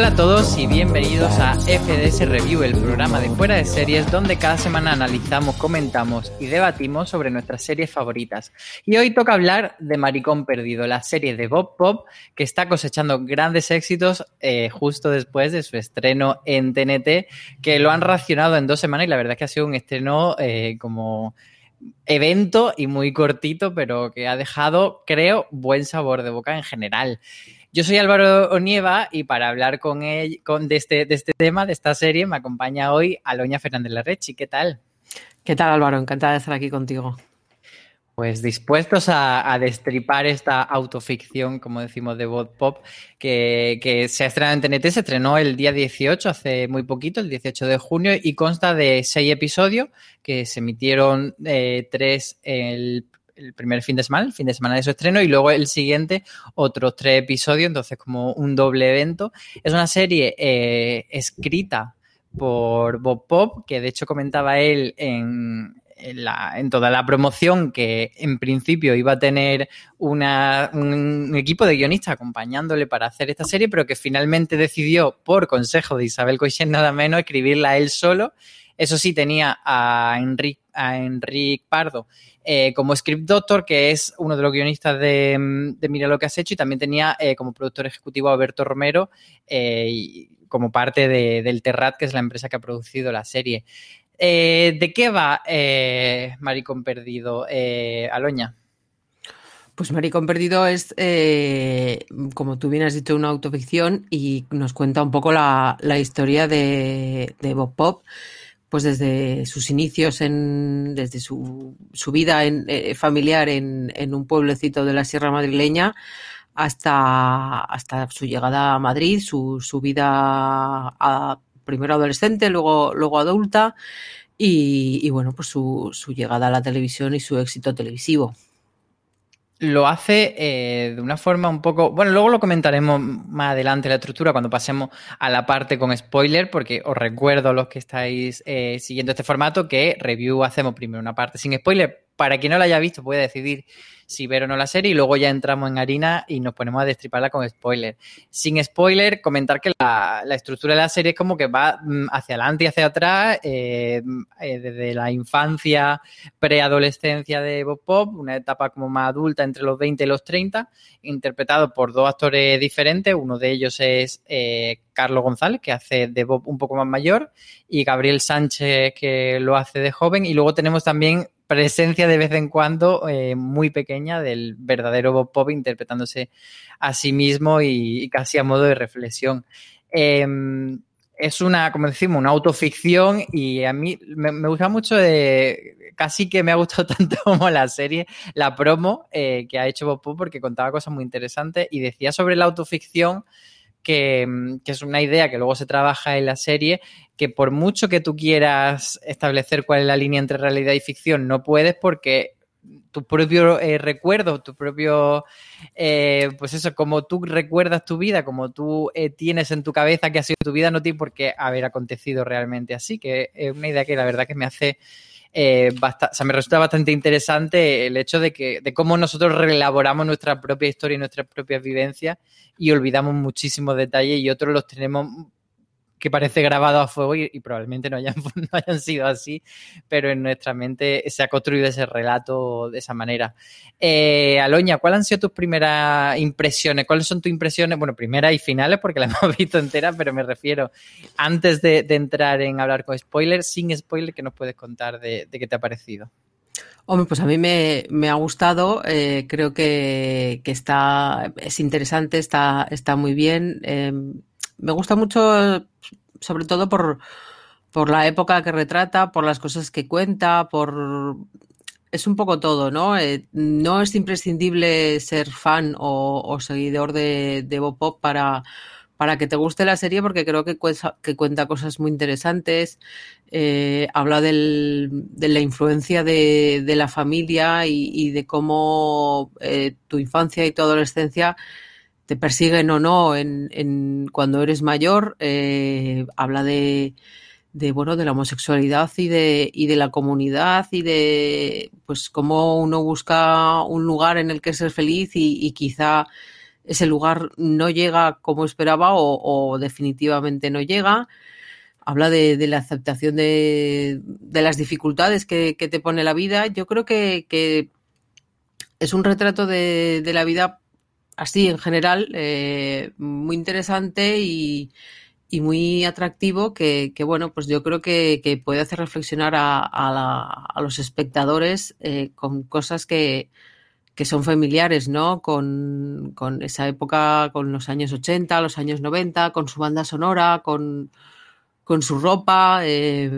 Hola a todos y bienvenidos a FDS Review, el programa de fuera de series donde cada semana analizamos, comentamos y debatimos sobre nuestras series favoritas. Y hoy toca hablar de Maricón Perdido, la serie de Bob Pop que está cosechando grandes éxitos eh, justo después de su estreno en TNT, que lo han racionado en dos semanas y la verdad es que ha sido un estreno eh, como evento y muy cortito, pero que ha dejado, creo, buen sabor de boca en general. Yo soy Álvaro Onieva y para hablar con él, con, de, este, de este tema, de esta serie, me acompaña hoy Aloña Fernández Larrechi. ¿Qué tal? ¿Qué tal, Álvaro? Encantada de estar aquí contigo. Pues dispuestos a, a destripar esta autoficción, como decimos, de Bob Pop, que, que se ha estrenado en TNT, se estrenó el día 18, hace muy poquito, el 18 de junio, y consta de seis episodios que se emitieron eh, tres el el primer fin de semana, el fin de semana de su estreno, y luego el siguiente, otros tres episodios, entonces como un doble evento. Es una serie eh, escrita por Bob Pop, que de hecho comentaba él en, la, en, toda la promoción que en principio iba a tener un equipo de guionistas acompañándole para hacer esta serie, pero que finalmente decidió, por consejo de Isabel Coixet nada menos, escribirla él solo. Eso sí, tenía a Enrique, a Enrique Pardo eh, como script doctor, que es uno de los guionistas de, de Mira lo que has hecho, y también tenía eh, como productor ejecutivo a Alberto Romero eh, y como parte de, del Terrat, que es la empresa que ha producido la serie. ¿De qué va Maricón Perdido, Aloña? Pues Maricón Perdido es, como tú bien has dicho, una autoficción y nos cuenta un poco la, la historia de, de, Bob Pop, pues desde sus inicios, en, desde su, su vida en, eh, familiar en, en, un pueblecito de la Sierra Madrileña hasta, hasta su llegada a Madrid, su, su vida a, primero adolescente, luego, luego adulta y, y bueno, pues su, su llegada a la televisión y su éxito televisivo lo hace eh, de una forma un poco. Bueno, luego lo comentaremos más adelante la estructura cuando pasemos a la parte con spoiler, porque os recuerdo a los que estáis eh, siguiendo este formato que review hacemos primero una parte sin spoiler. Para quien no la haya visto, puede decidir si ver o no la serie y luego ya entramos en harina y nos ponemos a destriparla con spoiler. Sin spoiler, comentar que la, estructura de la serie es como que va hacia adelante y hacia atrás, eh, eh, desde la infancia, preadolescencia de Bob Pop, una etapa como más adulta entre los 20 y los 30, interpretado por dos actores diferentes. Uno de ellos es eh, Carlos González, que hace de Bob un poco más mayor, y Gabriel Sánchez, que lo hace de joven. Y luego tenemos también presencia de vez en cuando eh, muy pequeña del verdadero Bob Pop interpretándose a sí mismo y, casi a modo de reflexión. Eh, es una, como decimos, una autoficción y a mí me, gusta mucho, de, casi que me ha gustado tanto como la serie, la promo eh, que ha hecho Bob Pop porque contaba cosas muy interesantes y decía sobre la autoficción que, que, es una idea que luego se trabaja en la serie, que por mucho que tú quieras establecer cuál es la línea entre realidad y ficción, no puedes porque tu propio eh, recuerdo, tu propio, eh, pues eso, como tú recuerdas tu vida, como tú eh, tienes en tu cabeza que ha sido tu vida, no tiene por qué haber acontecido realmente así, que es una idea que la verdad que me hace eh, bastante, o sea, me resulta bastante interesante el hecho de que de cómo nosotros reelaboramos nuestra propia historia y nuestras propias vivencias y olvidamos muchísimos detalles y otros los tenemos que parece grabado a fuego y, probablemente no hayan, sido así, pero en nuestra mente se ha construido ese relato de esa manera. Eh, Aloña, ¿cuáles han sido tus primeras impresiones? ¿Cuáles son tus impresiones? Bueno, primeras y finales, porque las hemos visto enteras, pero me refiero antes de, entrar en hablar con spoilers, sin spoiler, ¿qué nos puedes contar de, qué te ha parecido? Hombre, pues a mí me, ha gustado, eh, creo que, está, es interesante, está, muy bien. Eh, me gusta mucho, sobre todo por, por la época que retrata, por las cosas que cuenta, por... Es un poco todo, ¿no? Eh, no es imprescindible ser fan o, o seguidor de, de Bob Pop para, para que te guste la serie porque creo que, que cuenta cosas muy interesantes, eh, habla del, de la influencia de, de la familia y, y, de cómo eh, tu infancia y tu adolescencia te persiguen o no en, cuando eres mayor, eh, habla de, bueno de la homosexualidad y de y de la comunidad y de pues cómo uno busca un lugar en el que ser feliz y, quizá ese lugar no llega como esperaba o, definitivamente no llega. Habla de, la aceptación de, las dificultades que, te pone la vida. Yo creo que, es un retrato de, la vida así en general, eh, muy interesante y, muy atractivo que, bueno, pues yo creo que, puede hacer reflexionar a, los espectadores eh, con cosas que, son familiares, ¿no? Con, esa época, con los años 80, los años 90, con su banda sonora, con, con su ropa. Eh,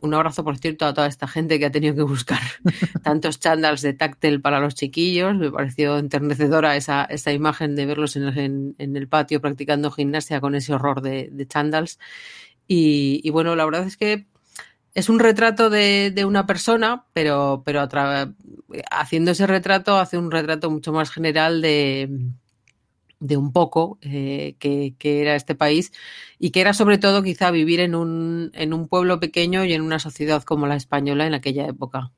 un abrazo, por cierto, a toda esta gente que ha tenido que buscar tantos chandals de táctil para los chiquillos. Me pareció enternecedora esa, esa imagen de verlos en, en, en, el patio practicando gimnasia con ese horror de, de chandals. Y, y, bueno, la verdad es que es un retrato de, de una persona, pero, pero haciendo ese retrato hace un retrato mucho más general de, de un poco eh, que, que, era este país y que era sobre todo quizá vivir en un, en un pueblo pequeño y en una sociedad como la española en aquella época.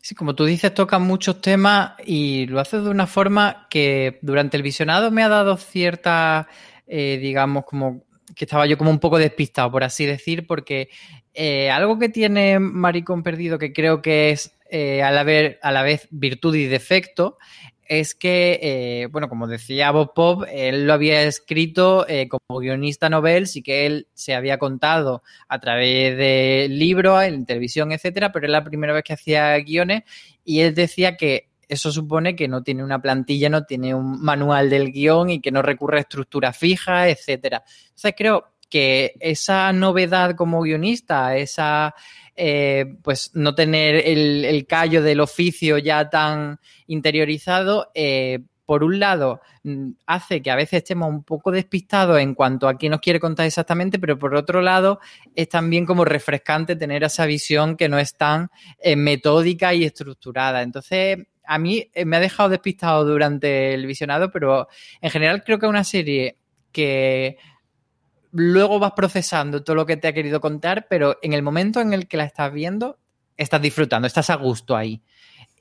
Sí, como tú dices, toca muchos temas y lo hace de una forma que durante el visionado me ha dado cierta, eh, digamos, como que estaba yo como un poco despistado, por así decir, porque eh, algo que tiene Maricón Perdido, que creo que es eh, a, la vez, a, la vez, virtud y defecto, es que, eh, bueno, como decía Bob Pop, él lo había escrito eh, como guionista novel, sí que él se había contado a través de libros, en televisión, etcétera, pero es la primera vez que hacía guiones y él decía que eso supone que no tiene una plantilla, no tiene un manual del guion y que no recurre a estructuras fijas, etcétera. Entonces creo que esa novedad como guionista, esa eh, pues no tener el, callo del oficio ya tan interiorizado, eh, por un lado, mm, hace que a veces estemos un poco despistados en cuanto a qué nos quiere contar exactamente, pero por otro lado, es también como refrescante tener esa visión que no es tan eh, metódica y estructurada. Entonces, a mí me ha dejado despistado durante el visionado, pero en general creo que es una serie que luego vas procesando todo lo que te ha querido contar, pero en el momento en el que la estás viendo, estás disfrutando, estás a gusto ahí.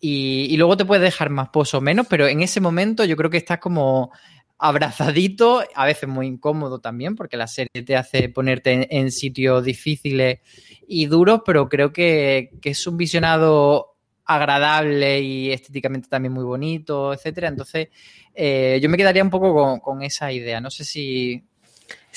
Y, luego te puedes dejar más pozo o menos, pero en ese momento yo creo que estás como abrazadito, a veces muy incómodo también, porque la serie te hace ponerte en, sitios difíciles y duros, pero creo que, es un visionado agradable y estéticamente también muy bonito, etcétera. Entonces, eh, yo me quedaría un poco con esa idea. No sé si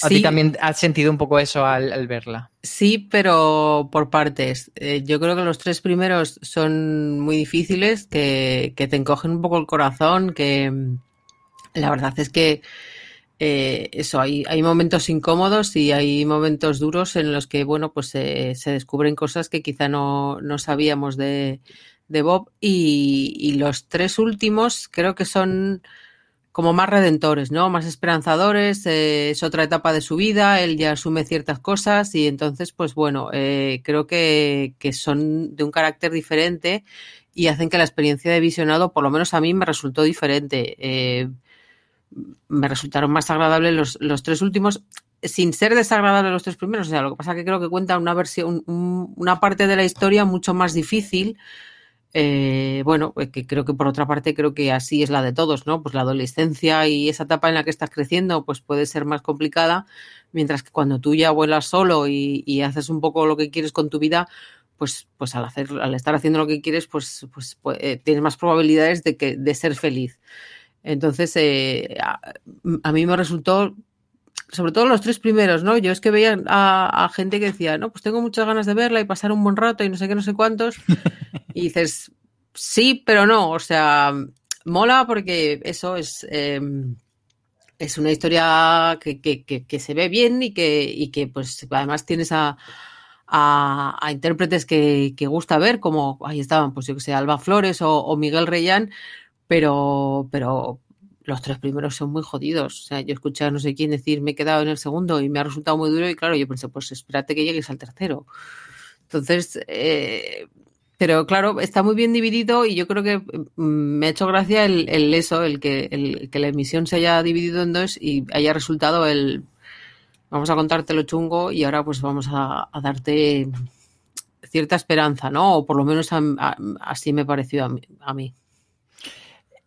¿A sí. ti también has sentido un poco eso al, al verla? Sí, pero por partes. Eh, yo creo que los tres primeros son muy difíciles, que, que, te encogen un poco el corazón, que la verdad es que eh, eso, hay, hay momentos incómodos y hay momentos duros en los que, bueno, pues eh, se descubren cosas que quizá no, no sabíamos de, de Bob. Y, y los tres últimos creo que son como más redentores, ¿no? Más esperanzadores, eh, es otra etapa de su vida, él ya asume ciertas cosas y entonces, pues bueno, eh, creo que, son de un carácter diferente y hacen que la experiencia de visionado, por lo menos a mí, me resultó diferente. Eh, me resultaron más agradables los, los, tres últimos, sin ser desagradables los tres primeros. O sea, lo que pasa es que creo que cuenta una versión, un, una parte de la historia mucho más difícil eh, bueno, pues que creo que por otra parte creo que así es la de todos, ¿no? Pues la adolescencia y esa etapa en la que estás creciendo, pues puede ser más complicada, mientras que cuando tú ya vuelas solo y, haces un poco lo que quieres con tu vida, pues, pues al hacer, al estar haciendo lo que quieres, pues, pues, pues eh, tienes más probabilidades de que, de ser feliz. Entonces, eh, a mí me resultó sobre todo los tres primeros, ¿no? Yo es que veía a, a, gente que decía, no, pues tengo muchas ganas de verla y pasar un buen rato y no sé qué, no sé cuántos. Y dices, sí, pero no. O sea, mola porque eso es, eh, es una historia que, que, que, que, se ve bien y que, y que pues además tienes a, a, a intérpretes que, gusta ver, como ahí estaban, pues yo que sé, Alba Flores o, o Miguel Reyán, pero, pero los tres primeros son muy jodidos. O sea, yo escuché a no sé quién decir, me he quedado en el segundo y me ha resultado muy duro y claro, yo pensé, pues espérate que llegues al tercero. Entonces, eh, pero claro, está muy bien dividido y yo creo que me ha hecho gracia el, el eso, el que, la emisión se haya dividido en dos y haya resultado el vamos a contarte lo chungo y ahora pues vamos a, darte cierta esperanza, ¿no? O por lo menos a, así me pareció a. A mí.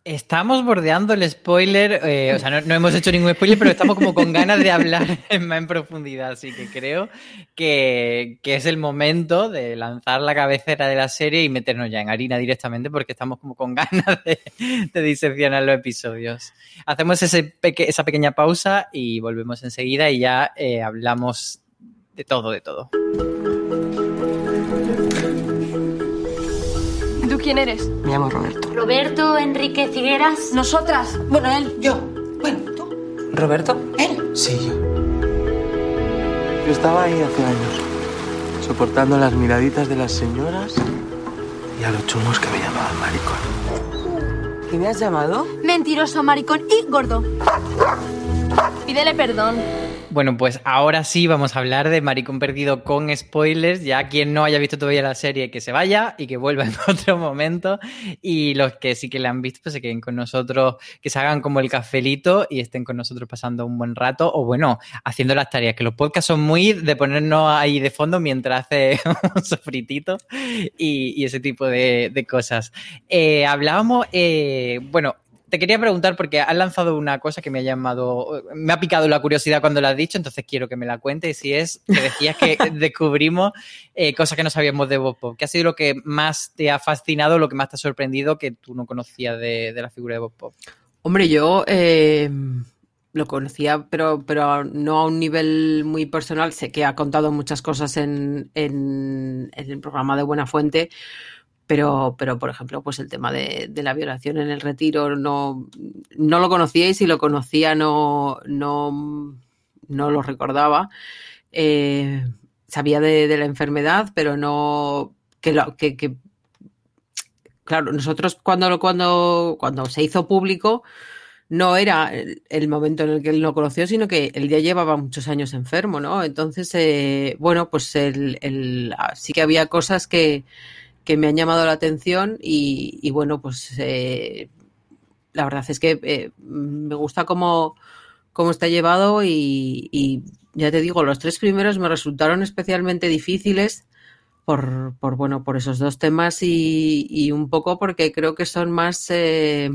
Estamos bordeando el spoiler, eh, o sea, no, hemos hecho ningún spoiler, pero estamos como con ganas de hablar más en profundidad, así que creo que, que, es el momento de lanzar la cabecera de la serie y meternos ya en harina directamente porque estamos como con ganas de, de diseccionar los episodios. Hacemos esa pequeña pausa y volvemos enseguida y ya eh, hablamos de todo, de todo. Quién eres? Me llamo Roberto. Roberto Enrique Figueras. Nosotras. Bueno, él, yo. Bueno, tú. ¿Roberto? ¿Él? Sí, yo. Yo estaba ahí hace años, soportando las miraditas de las señoras y a los chungos que me llamaban maricón. ¿Y me has llamado? Mentiroso, maricón y gordo. Pídele perdón. Bueno, pues ahora sí vamos a hablar de Maricón Perdido con spoilers. Ya quien no haya visto todavía la serie, que se vaya y que vuelva en otro momento. Y los que sí que la han visto, pues se queden con nosotros, que se hagan como el cafelito y estén con nosotros pasando un buen rato. O bueno, haciendo las tareas, que los podcasts son muy de ponernos ahí de fondo mientras hace un sofritito y, ese tipo de, de cosas. Eh, hablábamos, eh, bueno, te quería preguntar porque has lanzado una cosa que me ha llamado, me ha picado la curiosidad cuando la has dicho, entonces quiero que me la cuentes. Y si es que decías que descubrimos eh, cosas que no sabíamos de Bob Pop. ¿Qué ha sido lo que más te ha fascinado, lo que más te ha sorprendido que tú no conocías de, de la figura de Bob Pop? Hombre, yo eh, lo conocía, pero, pero no a un nivel muy personal. Sé que ha contado muchas cosas en, en, en el programa de Buena Fuente pero, pero por ejemplo, pues el tema de, la violación en el retiro no, no lo conocía y si lo conocía no, no, no lo recordaba. Eh, sabía de, la enfermedad, pero no que, lo, que, claro, nosotros cuando, cuando, cuando se hizo público no era el, momento en el que él lo conoció, sino que él ya llevaba muchos años enfermo, ¿no? Entonces, eh, bueno, pues el, el, sí que había cosas que, que me han llamado la atención y, bueno, pues eh, la verdad es que eh, me gusta cómo, cómo está llevado y, ya te digo, los tres primeros me resultaron especialmente difíciles por, por bueno, por esos dos temas y, un poco porque creo que son más, eh,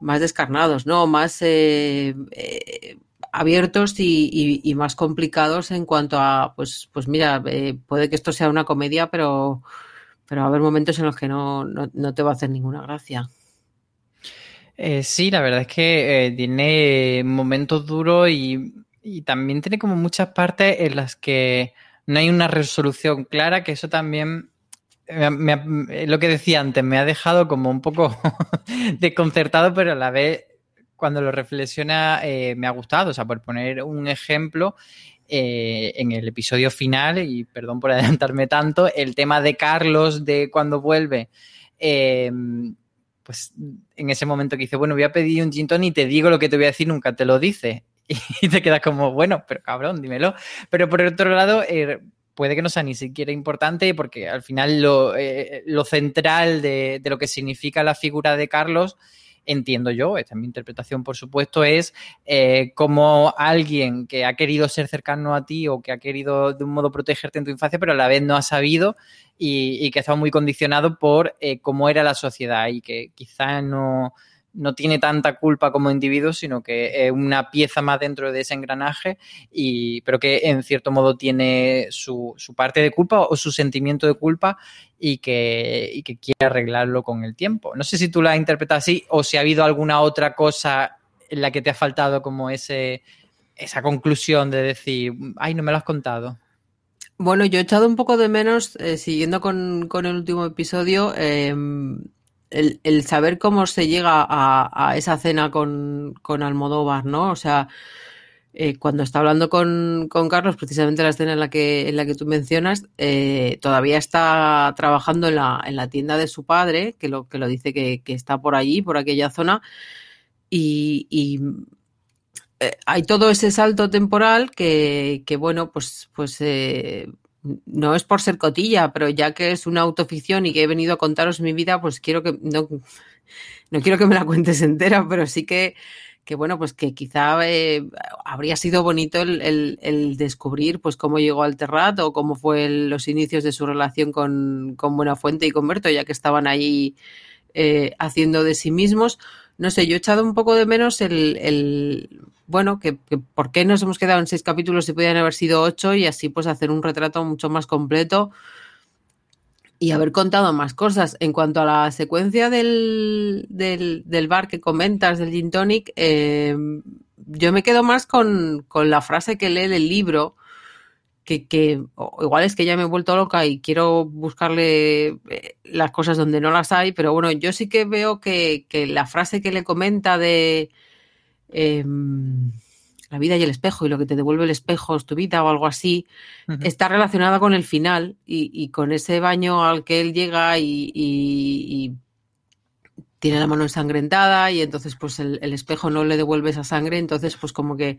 más descarnados, ¿no? Más eh, eh, abiertos y, más complicados en cuanto a, pues, pues mira, puede que esto sea una comedia, pero pero va a haber momentos en los que no, no, no te va a hacer ninguna gracia. Eh, sí, la verdad es que eh, tiene momentos duros y, y, también tiene como muchas partes en las que no hay una resolución clara, que eso también, me, me, lo que decía antes, me ha dejado como un poco desconcertado, pero a la vez cuando lo reflexiona eh, me ha gustado. O sea, por poner un ejemplo, eh, en el episodio final, y perdón por adelantarme tanto, el tema de Carlos, de cuando vuelve, eh, pues en ese momento que dice, bueno, voy a pedir un gin y te digo lo que te voy a decir, nunca te lo dice. Y te quedas como, bueno, pero cabrón, dímelo. Pero por otro lado, eh, puede que no sea ni siquiera importante porque al final lo, eh, central de, lo que significa la figura de Carlos entiendo yo, esta es mi interpretación por supuesto, es eh, como alguien que ha querido ser cercano a ti o que ha querido de un modo protegerte en tu infancia, pero a la vez no ha sabido y, que ha estado muy condicionado por eh, cómo era la sociedad y que quizás no, no tiene tanta culpa como individuo, sino que es una pieza más dentro de ese engranaje, y, pero que en cierto modo tiene su, su parte de culpa o su sentimiento de culpa y que, y que quiere arreglarlo con el tiempo. No sé si tú la interpretas así o si ha habido alguna otra cosa en la que te ha faltado como ese, esa conclusión de decir, ay, no me lo has contado. Bueno, yo he echado un poco de menos, eh, siguiendo con, con, el último episodio, eh, el, el, saber cómo se llega a, a esa cena con, con, Almodóvar, ¿no? O sea, eh, cuando está hablando con, con, Carlos, precisamente la escena en la que, en la que tú mencionas, eh, todavía está trabajando en la, en la, tienda de su padre, que lo, que lo dice que, que está por allí, por aquella zona, y, y eh, hay todo ese salto temporal que, que bueno, pues, pues no es por ser cotilla, pero ya que es una autoficción y que he venido a contaros mi vida, pues quiero que no, no quiero que me la cuentes entera, pero sí que, que bueno, pues que quizá eh, habría sido bonito el, el, descubrir pues cómo llegó al Terrat o cómo fue los inicios de su relación con, con Buenafuente y con Berto, ya que estaban ahí eh, haciendo de sí mismos. No sé, yo he echado un poco de menos el bueno, que, por qué nos hemos quedado en seis capítulos si podían haber sido ocho y así pues hacer un retrato mucho más completo y haber contado más cosas. En cuanto a la secuencia del, del, del bar que comentas, del gin tonic, eh, yo me quedo más con, con, la frase que lee del libro, que, que igual es que ya me he vuelto loca y quiero buscarle eh, las cosas donde no las hay, pero bueno, yo sí que veo que, que la frase que le comenta de eh, la vida y el espejo y lo que te devuelve el espejo es tu vida o algo así, uh -huh. está relacionada con el final y, y, con ese baño al que él llega y, y, y tiene la mano ensangrentada y entonces pues el, el, espejo no le devuelve esa sangre, entonces pues como que,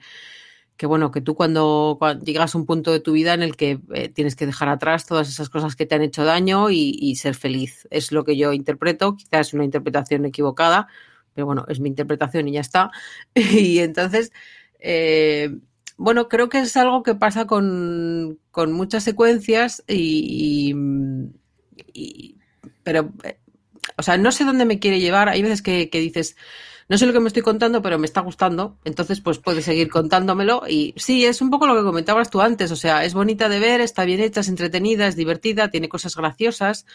que bueno, que tú cuando, cuando, llegas a un punto de tu vida en el que eh, tienes que dejar atrás todas esas cosas que te han hecho daño y, ser feliz, es lo que yo interpreto, quizás es una interpretación equivocada, pero bueno, es mi interpretación y ya está. Y entonces, eh, bueno, creo que es algo que pasa con, con muchas secuencias y, pero, o sea, no sé dónde me quiere llevar. Hay veces que, que dices, no sé lo que me estoy contando, pero me está gustando. Entonces, pues puedes seguir contándomelo. Y sí, es un poco lo que comentabas tú antes. O sea, es bonita de ver, está bien hecha, es entretenida, es divertida, tiene cosas graciosas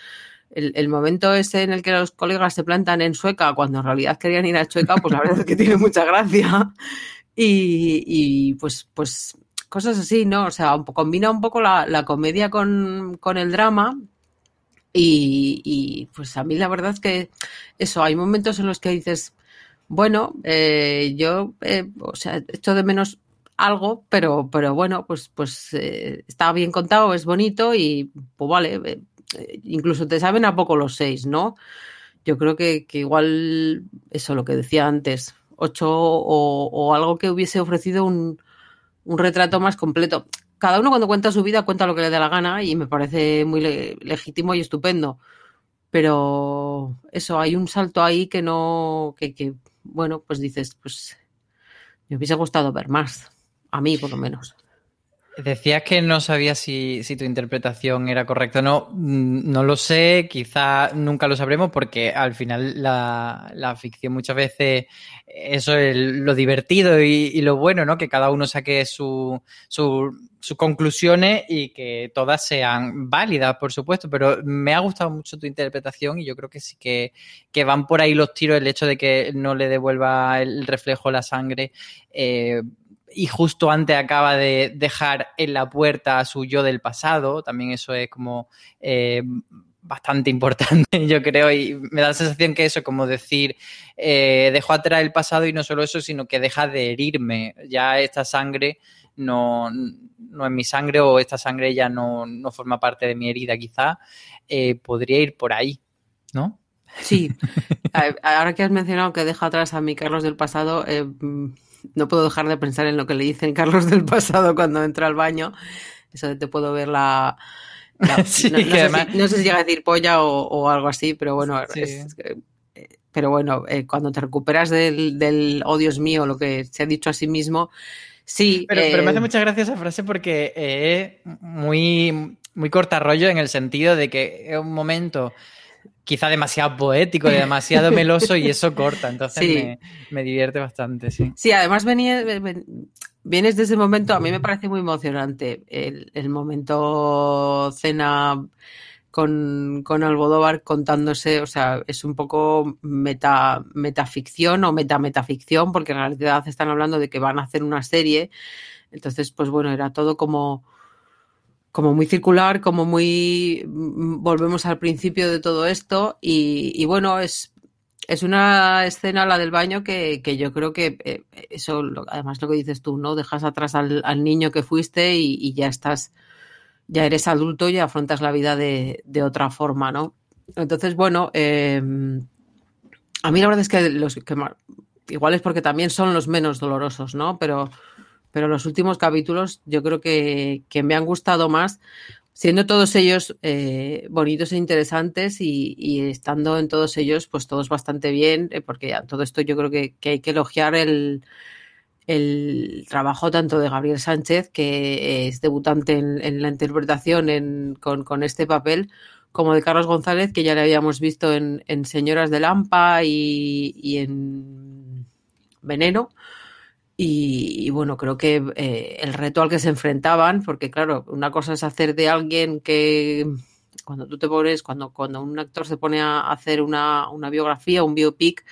el, momento ese en el que los colegas se plantan en Sueca cuando en realidad querían ir a Chueca, pues la verdad es que tiene mucha gracia. Y, pues, pues cosas así, ¿no? O sea, un combina un poco la, comedia con, con, el drama. Y, y, pues a mí la verdad es que eso, hay momentos en los que dices, bueno, eh, yo, eh, o sea, echo de menos algo, pero, pero bueno, pues, pues eh, está bien contado, es bonito y pues vale, eh, incluso te saben a poco los seis, ¿no? Yo creo que, igual eso, lo que decía antes, ocho o, algo que hubiese ofrecido un, un, retrato más completo. Cada uno cuando cuenta su vida cuenta lo que le dé la gana y me parece muy le legítimo y estupendo. Pero eso, hay un salto ahí que no, que, que, bueno, pues dices, pues me hubiese gustado ver más, a mí por lo menos. Decías que no sabías si, si, tu interpretación era correcta o no. Mm, no lo sé, quizá nunca lo sabremos porque al final la, la ficción muchas veces eso es lo divertido y, lo bueno, ¿no? Que cada uno saque su, su, sus conclusiones y que todas sean válidas, por supuesto, pero me ha gustado mucho tu interpretación y yo creo que sí que, que van por ahí los tiros, el hecho de que no le devuelva el reflejo la sangre. Eh, y justo antes acaba de dejar en la puerta a su yo del pasado, también eso es como eh, bastante importante, yo creo, y me da la sensación que eso, como decir, eh, dejo atrás el pasado y no solo eso, sino que deja de herirme, ya esta sangre no, no es mi sangre o esta sangre ya no, no forma parte de mi herida, quizá, eh, podría ir por ahí, ¿no? Sí, ahora que has mencionado que deja atrás a mi Carlos del pasado, eh, no puedo dejar de pensar en lo que le dicen Carlos del pasado cuando entra al baño. Eso de te puedo ver la. la sí, no, no, sé además... si, no, sé si, llega a decir polla o, o algo así, pero bueno, sí. es, pero bueno, eh, cuando te recuperas del, del, oh Dios mío, lo que se ha dicho a sí mismo, sí. Pero, eh, pero me hace mucha gracia esa frase porque es muy, muy corta rollo en el sentido de que es un momento quizá demasiado poético, demasiado meloso y eso corta. Entonces Sí. me, me divierte bastante, sí. Sí, además venía, ven- vienes de ese momento, a mí me parece muy emocionante el, el momento cena con, con Almodóvar contándose, o sea, es un poco meta, metaficción o meta-metaficción, porque en realidad están hablando de que van a hacer una serie, entonces, pues bueno, era todo como como muy circular, como muy mm, volvemos al principio de todo esto y, bueno, es, es una escena, la del baño, que, que yo creo que eh, eso, lo- además lo que dices tú, ¿no? Dejas atrás al, niño que fuiste y, ya estás, ya eres adulto y afrontas la vida de, de otra forma, ¿no? Entonces, bueno, eh, a mí la verdad es que los que igual es porque también son los menos dolorosos, ¿no? Pero, pero los últimos capítulos yo creo que, me han gustado más, siendo todos ellos eh, bonitos e interesantes y, estando en todos ellos, pues todos bastante bien, eh, porque a todo esto yo creo que, hay que elogiar el, el trabajo tanto de Gabriel Sánchez, que es debutante en, la interpretación con, este papel, como de Carlos González, que ya le habíamos visto en, en Señoras de Lampa y en Veneno. Y, bueno, creo que eh, el reto al que se enfrentaban, porque claro, una cosa es hacer de alguien que cuando tú te pones, cuando, cuando un actor se pone a hacer una, una biografía, un biopic,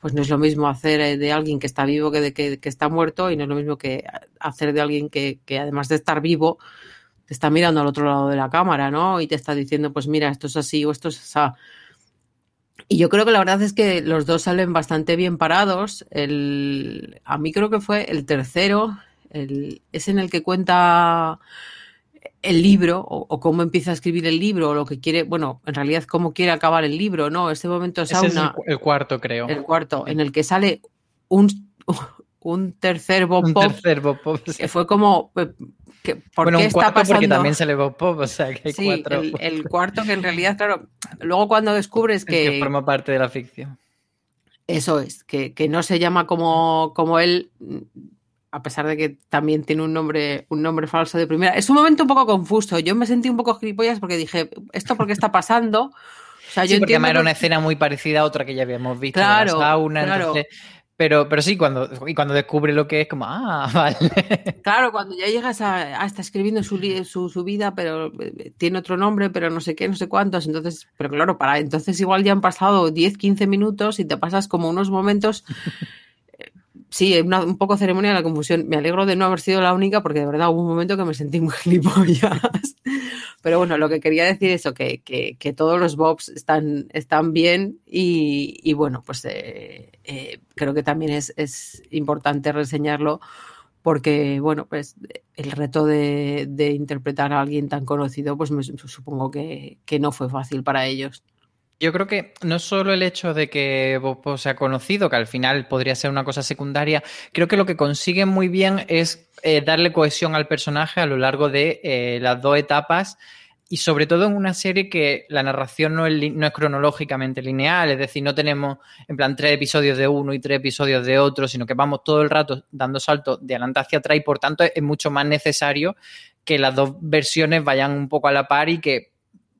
pues no es lo mismo hacer eh, de alguien que está vivo que de que, que está muerto y no es lo mismo que hacer de alguien que, que además de estar vivo, te está mirando al otro lado de la cámara, ¿no? Y te está diciendo, pues mira, esto es así o esto es así. Y yo creo que la verdad es que los dos salen bastante bien parados. El, a mí creo que fue el tercero, el, es en el que cuenta el libro o, o cómo empieza a escribir el libro o lo que quiere, bueno, en realidad cómo quiere acabar el libro, ¿no? Ese momento Ese es el, sauna, cu- el cuarto, creo. el cuarto, en el que sale un, un tercer Bob Un Pop, tercer Bob Pop. sí. que fue como, eh, que, ¿por bueno, qué un está cuarto porque pasando? también sale Bob Pop, o sea que hay Sí, cuatro. el, el cuarto que en realidad, claro, luego cuando descubres que... que, forma parte de la ficción. Eso es, que, que no se llama como, como él, a pesar de que también tiene un nombre, un nombre falso de primera. Es un momento un poco confuso. Yo me sentí un poco gilipollas porque dije, ¿esto por qué está pasando? O sea, Sí, yo porque además era una escena muy parecida a otra que ya habíamos visto Claro, en la sauna. claro. entonces- pero, pero sí, cuando, y cuando descubre lo que es, como, ah, vale. Claro, cuando ya llegas a, a está escribiendo su, su, su vida, pero eh, tiene otro nombre, pero no sé qué, no sé cuántos. Entonces, pero claro, para entonces igual ya han pasado 10, 15 minutos y te pasas como unos momentos. Sí, una- un poco ceremonia de la confusión. Me alegro de no haber sido la única porque de verdad hubo un momento que me sentí muy gilipollas. Pero bueno, lo que quería decir es que, que, todos los bobs están, están bien y, y bueno, pues eh, eh, creo que también es, es importante reseñarlo porque, bueno, pues el reto de, de interpretar a alguien tan conocido, pues me, supongo que, que no fue fácil para ellos. Yo creo que no solo el hecho de que Bob sea conocido, que al final podría ser una cosa secundaria, creo que lo que consiguen muy bien es eh, darle cohesión al personaje a lo largo de eh, las dos etapas y sobre todo en una serie que la narración no es, no es cronológicamente lineal, es decir, no tenemos en plan tres episodios de uno y tres episodios de otro, sino que vamos todo el rato dando saltos de adelante hacia atrás y por tanto es mucho más necesario que las dos versiones vayan un poco a la par y que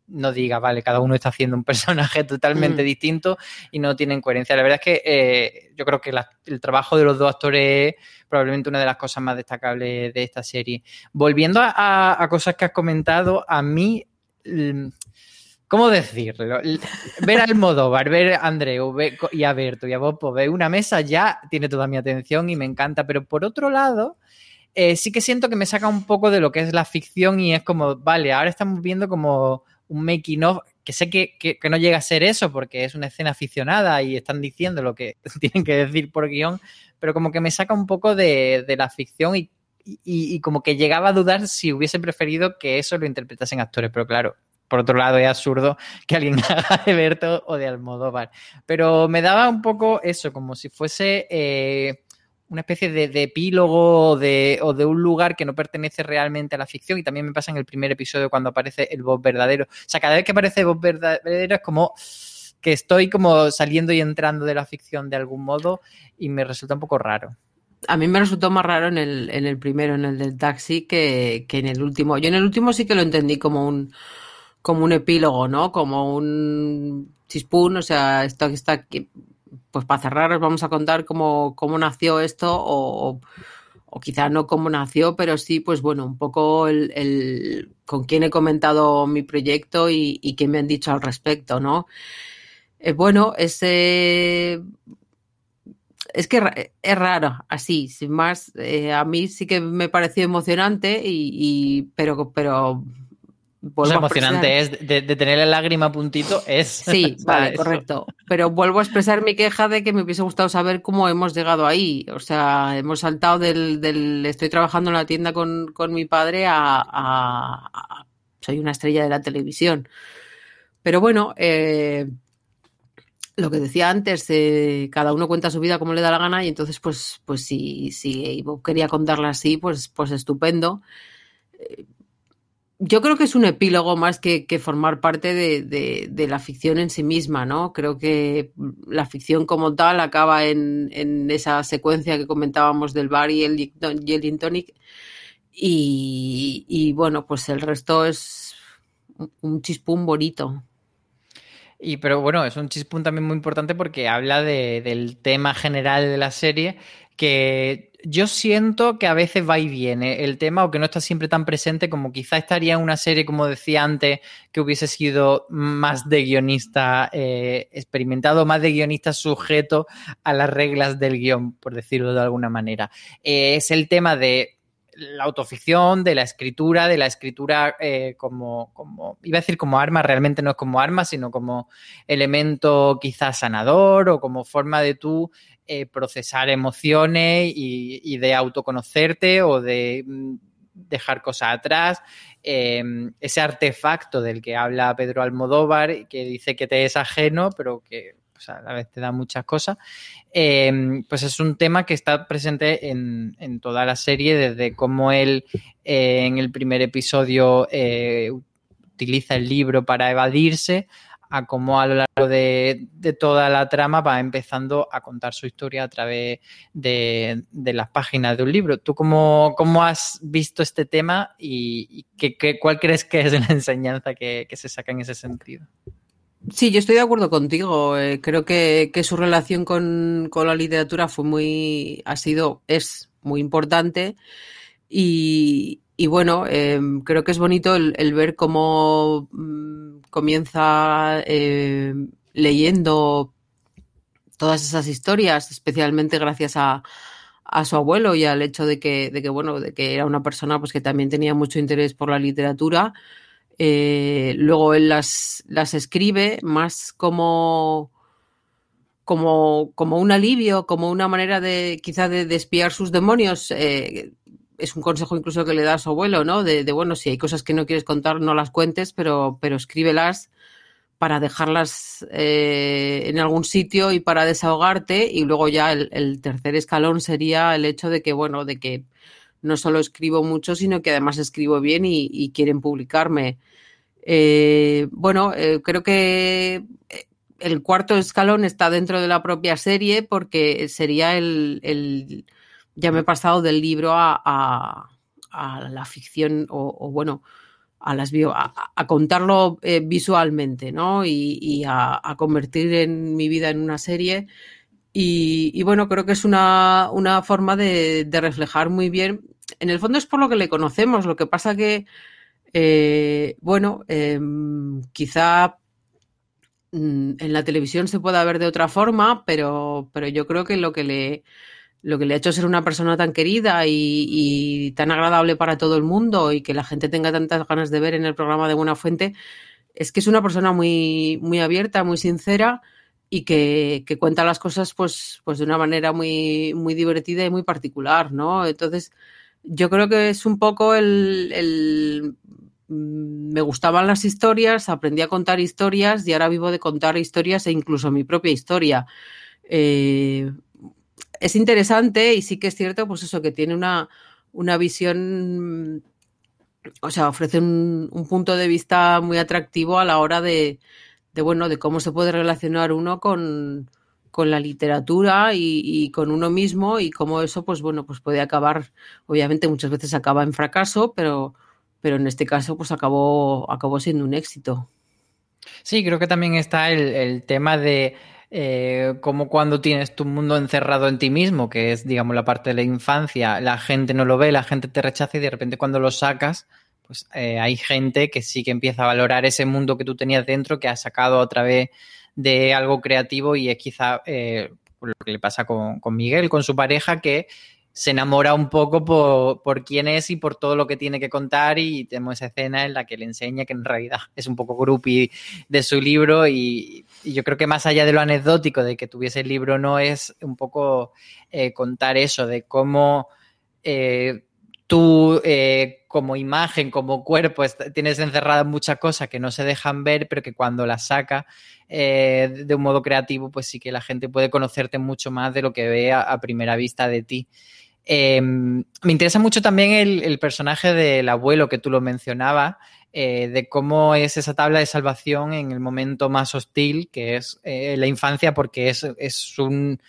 no diga, vale, cada uno está haciendo un personaje totalmente Mm. distinto y no tienen coherencia. La verdad es que eh, yo creo que la- el trabajo de los dos actores es probablemente una de las cosas más destacables de esta serie. Volviendo a, a- a cosas que has comentado, a mí, mm, ¿cómo decirlo? Ver a Almodóvar, ver a Andreu ver- y a Berto y a Bob Pop, ver una mesa ya tiene toda mi atención y me encanta, pero por otro lado... eh, sí que siento que me saca un poco de lo que es la ficción y es como, vale, ahora estamos viendo como un making of, que sé que, que- no llega a ser eso porque es una escena aficionada y están diciendo lo que tienen que decir por guion, pero como que me saca un poco de, de la ficción y, y- y como que llegaba a dudar si hubiese preferido que eso lo interpretasen actores, pero claro. Por otro lado, es absurdo que alguien haga de Berto o de Almodóvar. Pero me daba un poco eso, como si fuese eh, una especie de, epílogo o de, o de un lugar que no pertenece realmente a la ficción. Y también me pasa en el primer episodio cuando aparece el Bob verdadero. O sea, cada vez que aparece Bob verdadero es como que estoy como saliendo y entrando de la ficción de algún modo y me resulta un poco raro. A mí me resultó más raro en el, en el primero, en el del taxi, que, que en el último. Yo en el último sí que lo entendí como un, como un epílogo, ¿no? Como un chispún, o sea, esto que está aquí, pues para cerrar os vamos a contar cómo, cómo nació esto o, o quizá no cómo nació, pero sí, pues bueno, un poco el, con quién he comentado mi proyecto y, qué me han dicho al respecto, ¿no? Eh, bueno, ese es que es raro, así, sin más. eh, a mí sí que me pareció emocionante, y, y- pero, pero vuelvo expresar- emocionante es de, de tener la lágrima a puntito, es. Sí, vale, eso. correcto. Pero vuelvo a expresar mi queja de que me hubiese gustado saber cómo hemos llegado ahí. O sea, hemos saltado del, del estoy trabajando en la tienda con, con mi padre a, a- a- soy una estrella de la televisión. Pero bueno, eh, lo que decía antes, eh, cada uno cuenta su vida como le da la gana y entonces pues, pues si, si Bob quería contarla así, pues, pues estupendo. Yo creo que es un epílogo más que, formar parte de, la ficción en sí misma, ¿no? Creo que la ficción como tal acaba en, esa secuencia que comentábamos del bar y el, y el. Y, bueno, pues el resto es un- chispún bonito. Y pero bueno, es un chispún también muy importante porque habla de- del tema general de la serie que yo siento que a veces va y viene el tema o que no está siempre tan presente como quizá estaría en una serie, como decía antes, que hubiese sido más de guionista eh, experimentado, más de guionista sujeto a las reglas del guion, por decirlo de alguna manera. Eh, es el tema de la autoficción, de la escritura, de la escritura eh, como, como, iba a decir como arma, realmente no es como arma, sino como elemento quizás sanador o como forma de tú eh, procesar emociones y, de autoconocerte o de mm, dejar cosas atrás. Eh, ese artefacto del que habla Pedro Almodóvar, que dice que te es ajeno, pero que a la vez te da muchas cosas, eh, pues es un tema que está presente en, en toda la serie, desde cómo él eh, en el primer episodio eh, utiliza el libro para evadirse, a cómo a lo largo de, toda la trama va empezando a contar su historia a través de, las páginas de un libro. ¿Tú cómo, cómo has visto este tema y, y qué, qué- cuál crees que es la enseñanza que, que se saca en ese sentido? Sí, yo estoy de acuerdo contigo. eh, creo que, que su relación con, con la literatura fue muy, ha sido, es muy importante. Y, y bueno, eh, creo que es bonito el, ver cómo mm, comienza eh, leyendo todas esas historias, especialmente gracias a, a su abuelo y al hecho de que, de que, bueno, de que era una persona pues, que también tenía mucho interés por la literatura. Eh, luego él las, las escribe más como, como, como un alivio, como una manera de quizá de, de sus demonios. eh, es un consejo incluso que le da a su abuelo, ¿no? De, de, bueno, si hay cosas que no quieres contar, no las cuentes, pero, pero escríbelas para dejarlas eh, en algún sitio y para desahogarte. Y luego ya el, tercer escalón sería el hecho de que, bueno, de que no solo escribo mucho, sino que además escribo bien y, quieren publicarme. Eh, bueno, eh, creo que el cuarto escalón está dentro de la propia serie porque sería el ya me he pasado del libro a, a, la ficción o, bueno, a las bio, a, contarlo eh, visualmente, ¿no? Y, y a, convertir en mi vida en una serie. Y, bueno, creo que es una, una forma de, de, reflejar muy bien. En el fondo es por lo que le conocemos. Lo que pasa que, eh, bueno, eh, quizá mm, en la televisión se pueda ver de otra forma, pero, pero yo creo que lo que le lo que le ha hecho ser una persona tan querida y, tan agradable para todo el mundo y que la gente tenga tantas ganas de ver en el programa de Buena Fuente es que es una persona muy, muy abierta, muy sincera y que, cuenta las cosas pues, pues de una manera muy, muy divertida y muy particular, ¿no? Entonces, yo creo que es un poco el, el me gustaban las historias, aprendí a contar historias y ahora vivo de contar historias e incluso mi propia historia. Eh, es interesante y sí que es cierto, pues eso, que tiene una, una visión, o sea, ofrece un, un, punto de vista muy atractivo a la hora de, de bueno, de cómo se puede relacionar uno con, con la literatura y, y, con uno mismo y cómo eso, pues bueno, pues puede acabar, obviamente muchas veces acaba en fracaso, pero, pero en este caso pues acabó, acabó siendo un éxito. Sí, creo que también está el, el tema de eh, como cuando tienes tu mundo encerrado en ti mismo, que es, digamos, la parte de la infancia, la gente no lo ve, la gente te rechaza y de repente cuando lo sacas, pues eh, hay gente que sí que empieza a valorar ese mundo que tú tenías dentro, que has sacado a través de algo creativo y es quizá eh, lo que le pasa con, con, Miguel, con su pareja, que se enamora un poco por, quién es y por todo lo que tiene que contar y tenemos esa escena en la que le enseña que en realidad es un poco groupie de su libro y, yo creo que más allá de lo anecdótico de que tuviese el libro no es un poco eh, contar eso de cómo eh, tú eh, como imagen, como cuerpo, tienes encerradas muchas cosas que no se dejan ver, pero que cuando las saca de un modo creativo, pues sí que la gente puede conocerte mucho más de lo que ve a primera vista de ti. Eh, me interesa mucho también el, personaje del abuelo que tú lo mencionabas, eh, de cómo es esa tabla de salvación en el momento más hostil, que es eh, la infancia, porque es, es un,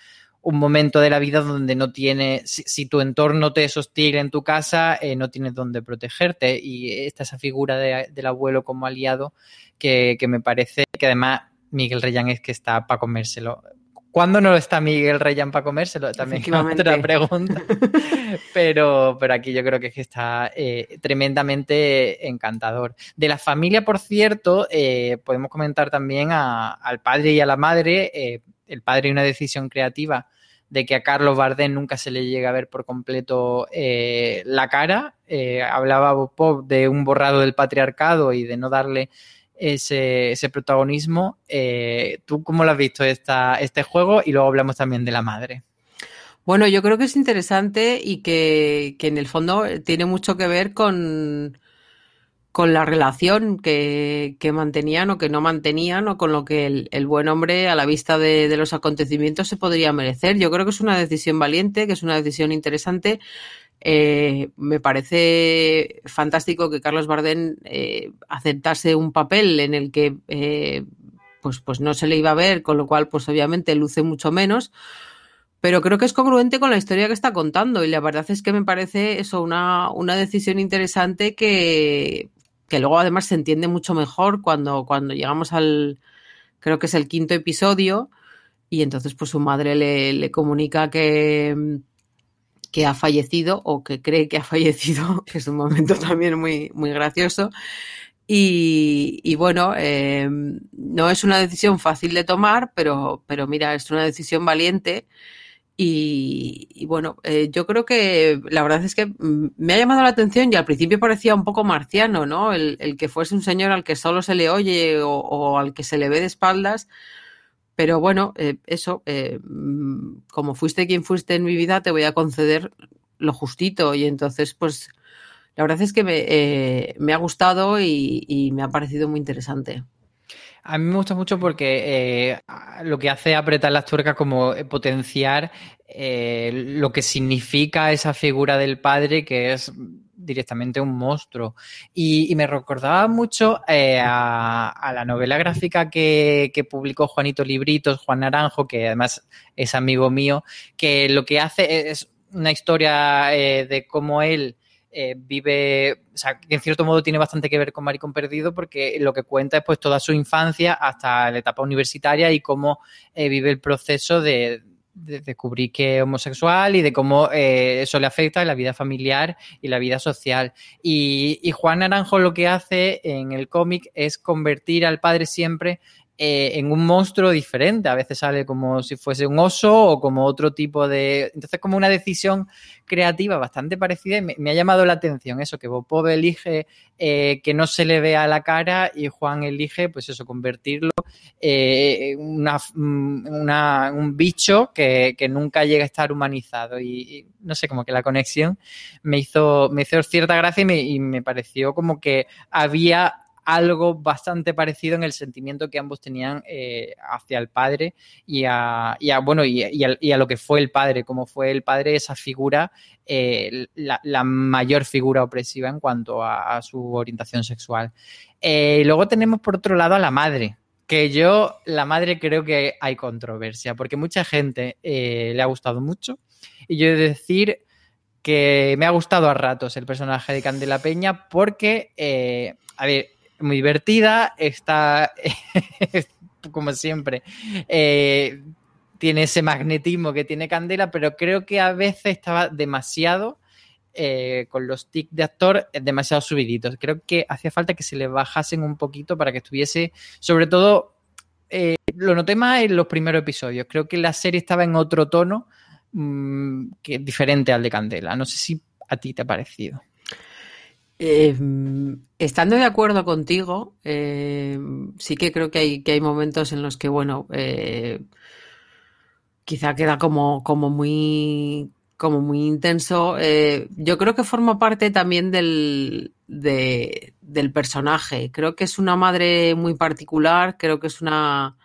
un, momento de la vida donde no tiene, si, tu entorno te es hostil en tu casa, eh, no tienes donde protegerte. Y esta esa figura de, del abuelo como aliado que, que me parece que además Miguel Reyán es que está para comérselo. ¿Cuándo no está Miguel Reyán para comérselo? También es otra pregunta. pero, pero aquí yo creo que, es que está eh, tremendamente encantador. De la familia, por cierto, eh, podemos comentar también a, al padre y a la madre. Eh, el padre una decisión creativa de que a Carlos Bardem nunca se le llega a ver por completo la cara. hablaba Bob de un borrado del patriarcado y de no darle ese, protagonismo. Eh, ¿Tú cómo lo has visto esta, este juego? Y luego hablamos también de la madre. Bueno, yo creo que es interesante y que, que en el fondo tiene mucho que ver con, con la relación que, que, mantenían o que no mantenían o con lo que el, buen hombre a la vista de, de, los acontecimientos se podría merecer. Yo creo que es una decisión valiente, que es una decisión interesante. Eh, me parece fantástico que Carlos Bardem eh, aceptase un papel en el que eh, pues, pues no se le iba a ver, con lo cual pues obviamente luce mucho menos, pero creo que es congruente con la historia que está contando y la verdad es que me parece eso una, una decisión interesante que, que luego además se entiende mucho mejor cuando, cuando llegamos al, creo que es el quinto episodio y entonces pues su madre le, le comunica que que ha fallecido o que cree que ha fallecido, que es un momento también muy, muy gracioso. Y, y bueno, eh, no es una decisión fácil de tomar, pero, pero mira, es una decisión valiente. Y, bueno, eh, yo creo que la verdad es que me ha llamado la atención y al principio parecía un poco marciano, ¿no? El, que fuese un señor al que solo se le oye o, al que se le ve de espaldas pero bueno, eh, eso, eh, como fuiste quien fuiste en mi vida, te voy a conceder lo justito. Y entonces, pues, la verdad es que me, me ha gustado y, me ha parecido muy interesante. A mí me gusta mucho porque eh, lo que hace apretar las tuercas como potenciar eh, lo que significa esa figura del padre que es directamente un monstruo. Y, me recordaba mucho eh, a, la novela gráfica que, que, publicó Juanito Libritos, Juan Naranjo, que además es amigo mío, que lo que hace es una historia eh, de cómo él eh, vive, o sea, que en cierto modo tiene bastante que ver con Maricón Perdido porque lo que cuenta es pues toda su infancia hasta la etapa universitaria y cómo eh, vive el proceso de, de descubrir que es homosexual y de cómo eh, eso le afecta en la vida familiar y la vida social. Y, y Juan Naranjo lo que hace en el cómic es convertir al padre siempre eh, en un monstruo diferente. A veces sale como si fuese un oso o como otro tipo de. Entonces, como una decisión creativa bastante parecida. Y me, ha llamado la atención eso, que Popov elige eh, que no se le vea la cara y Juan elige, pues eso, convertirlo eh, en una, una, un bicho que, que, nunca llega a estar humanizado. Y, no sé, como que la conexión me hizo, me hizo cierta gracia y me pareció como que había algo bastante parecido en el sentimiento que ambos tenían eh, hacia el padre y a, y a bueno, y, a, lo que fue el padre, como fue el padre esa figura, eh, la, mayor figura opresiva en cuanto a, su orientación sexual. Eh, luego tenemos por otro lado a la madre, que yo, la madre, creo que hay controversia, porque mucha gente le ha gustado mucho. Y yo he de decir que me ha gustado a ratos el personaje de Candela Peña, porque, a ver, muy divertida, está, como siempre, eh, tiene ese magnetismo que tiene Candela, pero creo que a veces estaba demasiado eh, con los tics de actor eh, demasiado subiditos. Creo que hacía falta que se le bajasen un poquito para que estuviese, sobre todo, lo noté más en los primeros episodios. Creo que la serie estaba en otro tono mmm, que diferente al de Candela. No sé si a ti te ha parecido. Eh, estando de acuerdo contigo, eh, sí que creo que hay, que hay momentos en los que, bueno, eh, quizá queda como, como muy como muy intenso. Yo creo que forma parte también del, de, del personaje. Creo que es una madre muy particular, creo que es una,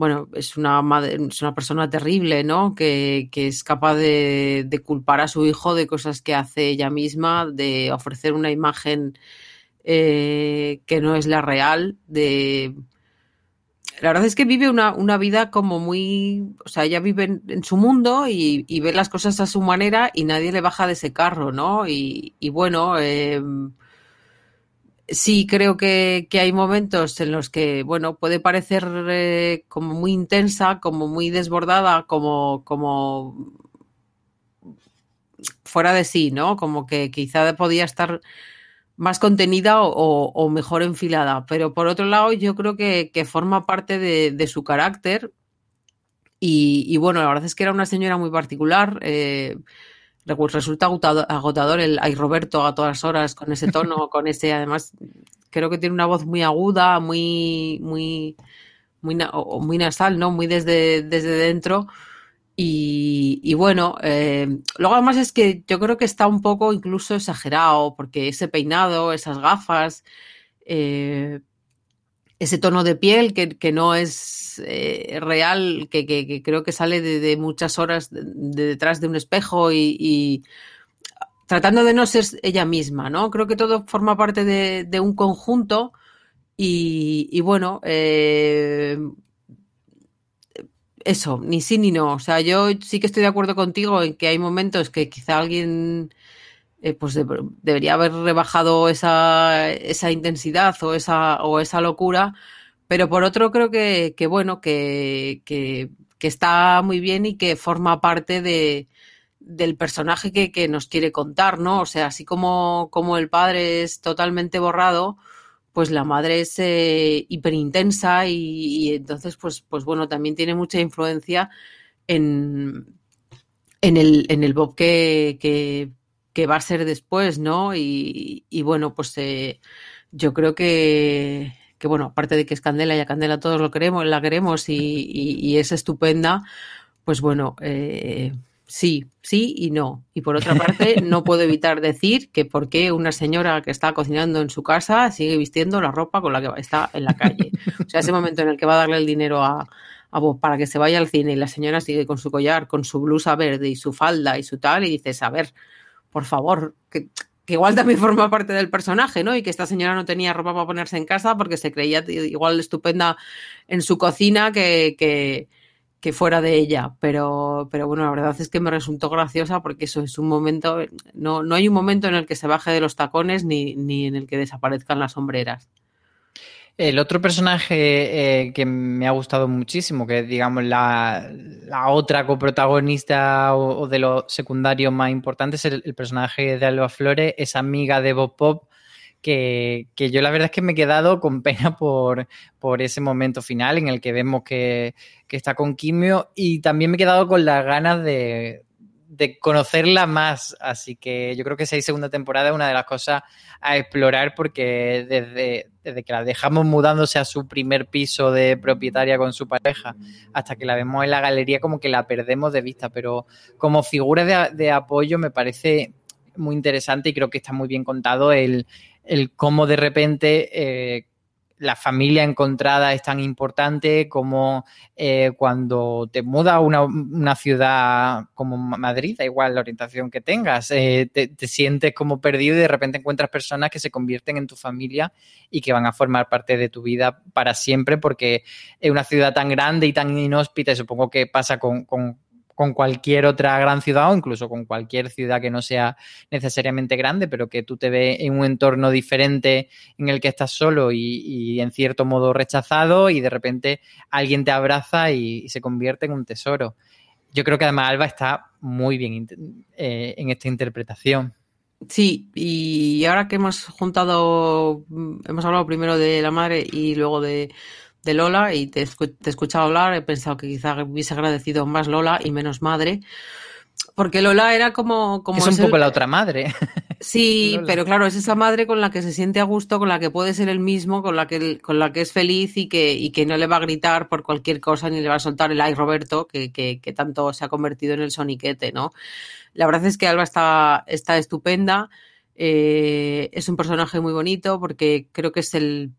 bueno, es una madre, es una persona terrible, ¿no? Que, que es capaz de, de, culpar a su hijo de cosas que hace ella misma, de ofrecer una imagen eh, que no es la real, de la verdad es que vive una, una, vida como muy, o sea, ella vive en, en su mundo y, y, ve las cosas a su manera y nadie le baja de ese carro, ¿no? Y, y bueno, eh, sí creo que, hay momentos en los que, bueno, puede parecer eh, como muy intensa, como muy desbordada, como, como fuera de sí, ¿no? Como que quizá podía estar más contenida o, mejor enfilada. Pero por otro lado, yo creo que, forma parte de, su carácter. Y, y, bueno, la verdad es que era una señora muy particular. Eh, resulta agotador el ay Roberto a todas horas con ese tono, con ese, además, creo que tiene una voz muy aguda, muy, muy, muy, muy nasal, ¿no? Muy desde, desde dentro. Y, y, bueno, eh, luego además es que yo creo que está un poco incluso exagerado, porque ese peinado, esas gafas, eh, ese tono de piel que, que no es eh, real, que, que, creo que sale de, de muchas horas de, de, detrás de un espejo y, y, tratando de no ser ella misma, ¿no? Creo que todo forma parte de, un conjunto y, bueno, eh, eso, ni sí ni no. O sea, yo sí que estoy de acuerdo contigo en que hay momentos que quizá alguien eh, pues de, debería haber rebajado esa, esa intensidad o esa, o esa locura, pero por otro creo que, que bueno, que, que, está muy bien y que forma parte de, del personaje que, que, nos quiere contar, ¿no? O sea, así como, como el padre es totalmente borrado, pues la madre es eh, hiperintensa y, entonces, pues, pues bueno, también tiene mucha influencia en, en, el, en el Bob que, que, va a ser después, ¿no? Y, y bueno, pues eh, yo creo que, que, bueno, aparte de que es Candela y a Candela todos lo queremos, la queremos y, es estupenda, pues bueno, eh, sí, sí y no. Y por otra parte, no puedo evitar decir que por qué una señora que está cocinando en su casa sigue vistiendo la ropa con la que está en la calle. O sea, ese momento en el que va a darle el dinero a vos para que se vaya al cine y la señora sigue con su collar, con su blusa verde y su falda y su tal, y dices, a ver, por favor, que, igual también forma parte del personaje, ¿no? Y que esta señora no tenía ropa para ponerse en casa porque se creía igual estupenda en su cocina que, que que fuera de ella, pero, pero bueno, la verdad es que me resultó graciosa porque eso es un momento, no, no hay un momento en el que se baje de los tacones ni, ni en el que desaparezcan las sombreras. El otro personaje eh, que me ha gustado muchísimo, que es digamos la, la otra coprotagonista o, o, de los secundarios más importantes, es el, el, personaje de Alba Flores, es amiga de Bob Pop, que, que, yo la verdad es que me he quedado con pena por, por ese momento final en el que vemos que, que, está con quimio y también me he quedado con las ganas de, de conocerla más. Así que yo creo que esa segunda temporada es una de las cosas a explorar porque desde, desde, que la dejamos mudándose a su primer piso de propietaria con su pareja hasta que la vemos en la galería como que la perdemos de vista, pero como figura de, de apoyo me parece muy interesante y creo que está muy bien contado el, el cómo de repente eh, la familia encontrada es tan importante como eh, cuando te muda a una, una, ciudad como Madrid, da igual la orientación que tengas, eh, te, te, sientes como perdido y de repente encuentras personas que se convierten en tu familia y que van a formar parte de tu vida para siempre porque es una ciudad tan grande y tan inhóspita y supongo que pasa con con cualquier otra gran ciudad o incluso con cualquier ciudad que no sea necesariamente grande, pero que tú te ves en un entorno diferente en el que estás solo y, en cierto modo rechazado y de repente alguien te abraza y, se convierte en un tesoro. Yo creo que además Alba está muy bien eh, en esta interpretación. Sí, y ahora que hemos juntado, hemos hablado primero de la madre y luego de, de Lola y te, te, he escuchado hablar, he pensado que quizá hubiese agradecido más Lola y menos madre. Porque Lola era como... como es un poco la otra madre. Sí, Lola. pero claro, es esa madre con la que se siente a gusto, con la que puede ser el mismo, con la que, con la que es feliz y que, y que no le va a gritar por cualquier cosa ni le va a soltar el ay Roberto, que, que, que tanto se ha convertido en el soniquete, ¿no? La verdad es que Alba está, está estupenda. Eh, es un personaje muy bonito porque creo que es el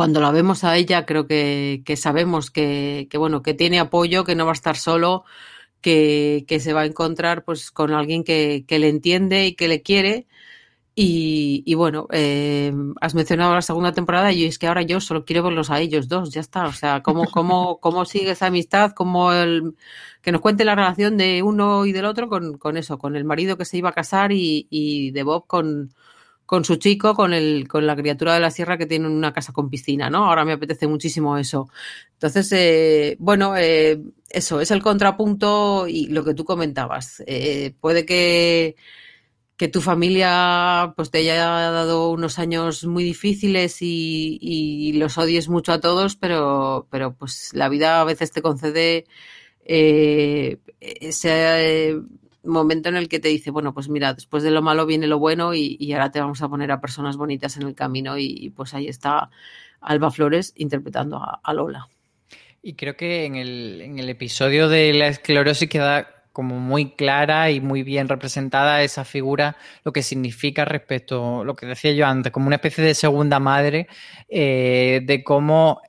cuando la vemos a ella, creo que, sabemos que, bueno, que tiene apoyo, que no va a estar solo, que, se va a encontrar pues con alguien que, le entiende y que le quiere. Y, bueno, eh, has mencionado la segunda temporada y es que ahora yo solo quiero verlos a ellos dos, ya está. O sea, cómo, cómo, cómo sigue esa amistad, cómo el, que nos cuente la relación de uno y del otro con, con eso, con el marido que se iba a casar y de Bob con, con su chico, con, el, con la criatura de la sierra que tiene una casa con piscina, ¿no? Ahora me apetece muchísimo eso. Entonces, eh, bueno, eh, eso es el contrapunto y lo que tú comentabas. Eh, puede que, que tu familia pues te haya dado unos años muy difíciles y, y los odies mucho a todos, pero, pero pues la vida a veces te concede eh, ese momento en el que te dice, bueno, pues mira, después de lo malo viene lo bueno y, y ahora te vamos a poner a personas bonitas en el camino y, pues ahí está Alba Flores interpretando a, a Lola. Y creo que en el, en el, episodio de la esclerosis queda como muy clara y muy bien representada esa figura, lo que significa respecto a lo que decía yo antes, como una especie de segunda madre, eh, de cómo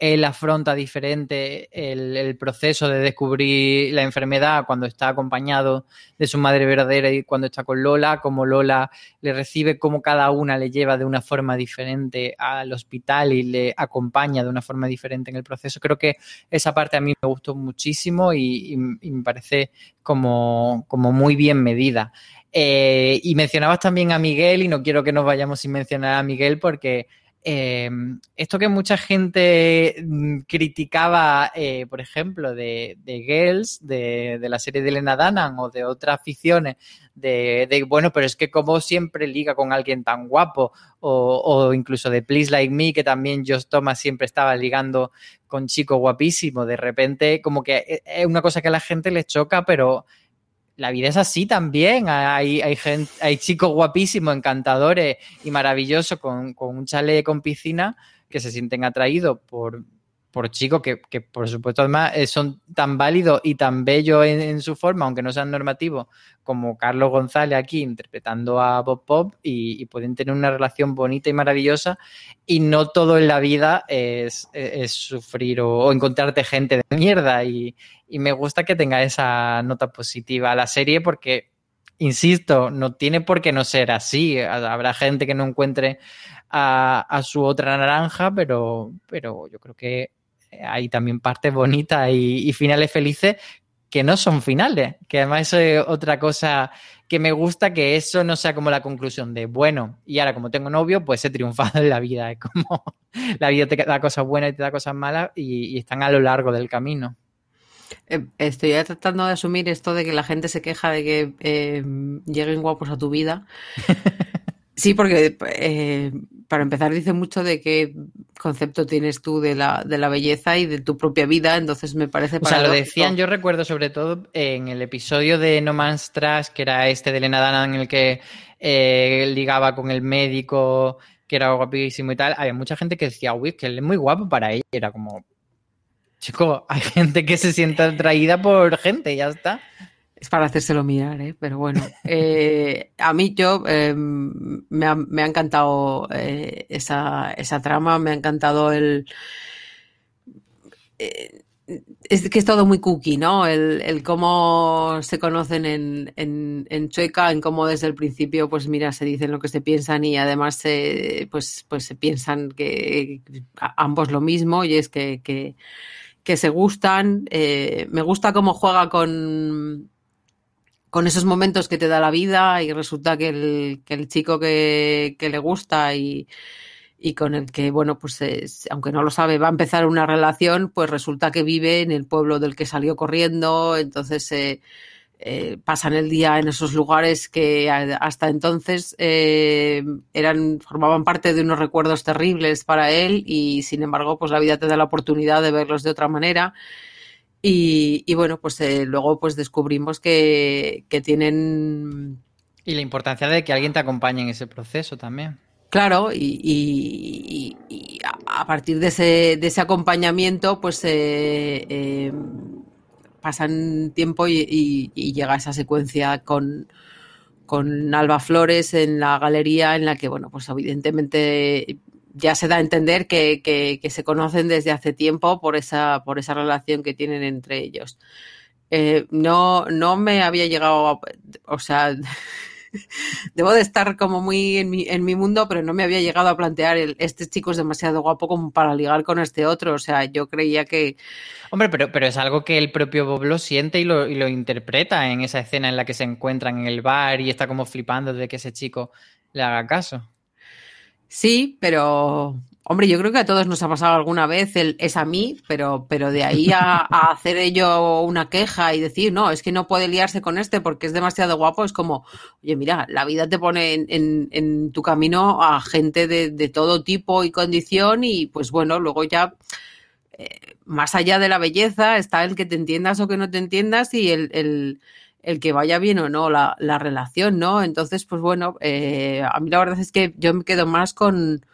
él afronta diferente el, proceso de descubrir la enfermedad cuando está acompañado de su madre verdadera y cuando está con Lola, como Lola le recibe, como cada una le lleva de una forma diferente al hospital y le acompaña de una forma diferente en el proceso. Creo que esa parte a mí me gustó muchísimo y me parece como, como muy bien medida. Eh, y mencionabas también a Miguel y no quiero que nos vayamos sin mencionar a Miguel porque eh, esto que mucha gente mm, criticaba, eh, por ejemplo, de, Girls, de, la serie de Elena Danan o de otras ficciones, de, bueno, pero es que como siempre liga con alguien tan guapo, o, incluso de Please Like Me, que también Josh Thomas siempre estaba ligando con chicos guapísimos, de repente como que eh, es una cosa que a la gente le choca, pero la vida es así también. Hay, hay, gente, hay chicos guapísimos, encantadores y maravillosos con, con un chalet con piscina que se sienten atraídos por, por chicos que, que, por supuesto, además eh, son tan válidos y tan bellos en, su forma, aunque no sean normativos, como Carlos González aquí interpretando a Bob Pop y, y, pueden tener una relación bonita y maravillosa. Y no todo en la vida es, es, es sufrir o, o, encontrarte gente de mierda. Y, y me gusta que tenga esa nota positiva a la serie porque, insisto, no tiene por qué no ser así. Habrá gente que no encuentre a, a su otra naranja, pero, pero yo creo que hay también partes bonitas y, y, finales felices que no son finales, que además es otra cosa que me gusta, que eso no sea como la conclusión de, bueno, y ahora como tengo novio, pues he triunfado en la vida, es como la vida te da cosas buenas y te da cosas malas y, y están a lo largo del camino. Eh, estoy tratando de asumir esto de que la gente se queja de que eh, lleguen guapos a tu vida. Sí, porque eh, para empezar dice mucho de qué concepto tienes tú de la, de la belleza y de tu propia vida, entonces me parece... O sea, lo decían, yo recuerdo sobre todo en el episodio de No Man's Trash, que era este de Elena Dana en el que eh, ligaba con el médico, que era guapísimo y tal, había mucha gente que decía, uy, que él es muy guapo para ella, era como... Chico, hay gente que se siente atraída por gente, ya está. Es para hacérselo mirar, ¿eh? pero bueno. Eh, a mí yo eh, me, ha, me, ha, encantado eh, esa, esa, trama, me ha encantado el... Es que es todo muy cookie, ¿no? El, el cómo se conocen en, en, en, Chueca, en cómo desde el principio, pues mira, se dicen lo que se piensan y además se, pues, pues se piensan que ambos lo mismo y es que, que, que se gustan. Me gusta cómo juega con, con esos momentos que te da la vida y resulta que el, que el chico que, que le gusta y con el que, bueno, pues es, aunque no lo sabe, va a empezar una relación, pues resulta que vive en el pueblo del que salió corriendo, entonces eh, eh, pasan el día en esos lugares que hasta entonces eh, eran, formaban parte de unos recuerdos terribles para él y sin embargo, pues la vida te da la oportunidad de verlos de otra manera. Y, y bueno, pues eh, luego pues descubrimos que, que tienen... Y la importancia de que alguien te acompañe en ese proceso también. Claro, y, y, y, a partir de ese, de ese acompañamiento, pues eh, eh, pasan tiempo y, llega esa secuencia con, con Alba Flores en la galería, en la que, bueno, pues evidentemente ya se da a entender que, que, se conocen desde hace tiempo por esa, por esa relación que tienen entre ellos. Eh, no, no me había llegado, a, o sea, debo de estar como muy en mi, en mi mundo, pero no me había llegado a plantear el, este chico es demasiado guapo como para ligar con este otro. O sea, yo creía que... Hombre, pero, pero es algo que el propio Bob lo siente y lo, y lo interpreta en esa escena en la que se encuentran en el bar y está como flipando de que ese chico le haga caso. Sí, pero Hombre, yo creo que a todos nos ha pasado alguna vez el es a mí, pero, pero de ahí a, a, hacer ello una queja y decir, no, es que no puede liarse con este porque es demasiado guapo, es como, oye, mira, la vida te pone en, en, en tu camino a gente de, de, todo tipo y condición y pues bueno, luego ya, eh, más allá de la belleza, está el que te entiendas o que no te entiendas y el, el el que vaya bien o no la, la relación, ¿no? Entonces, pues bueno, eh, a mí la verdad es que yo me quedo más con,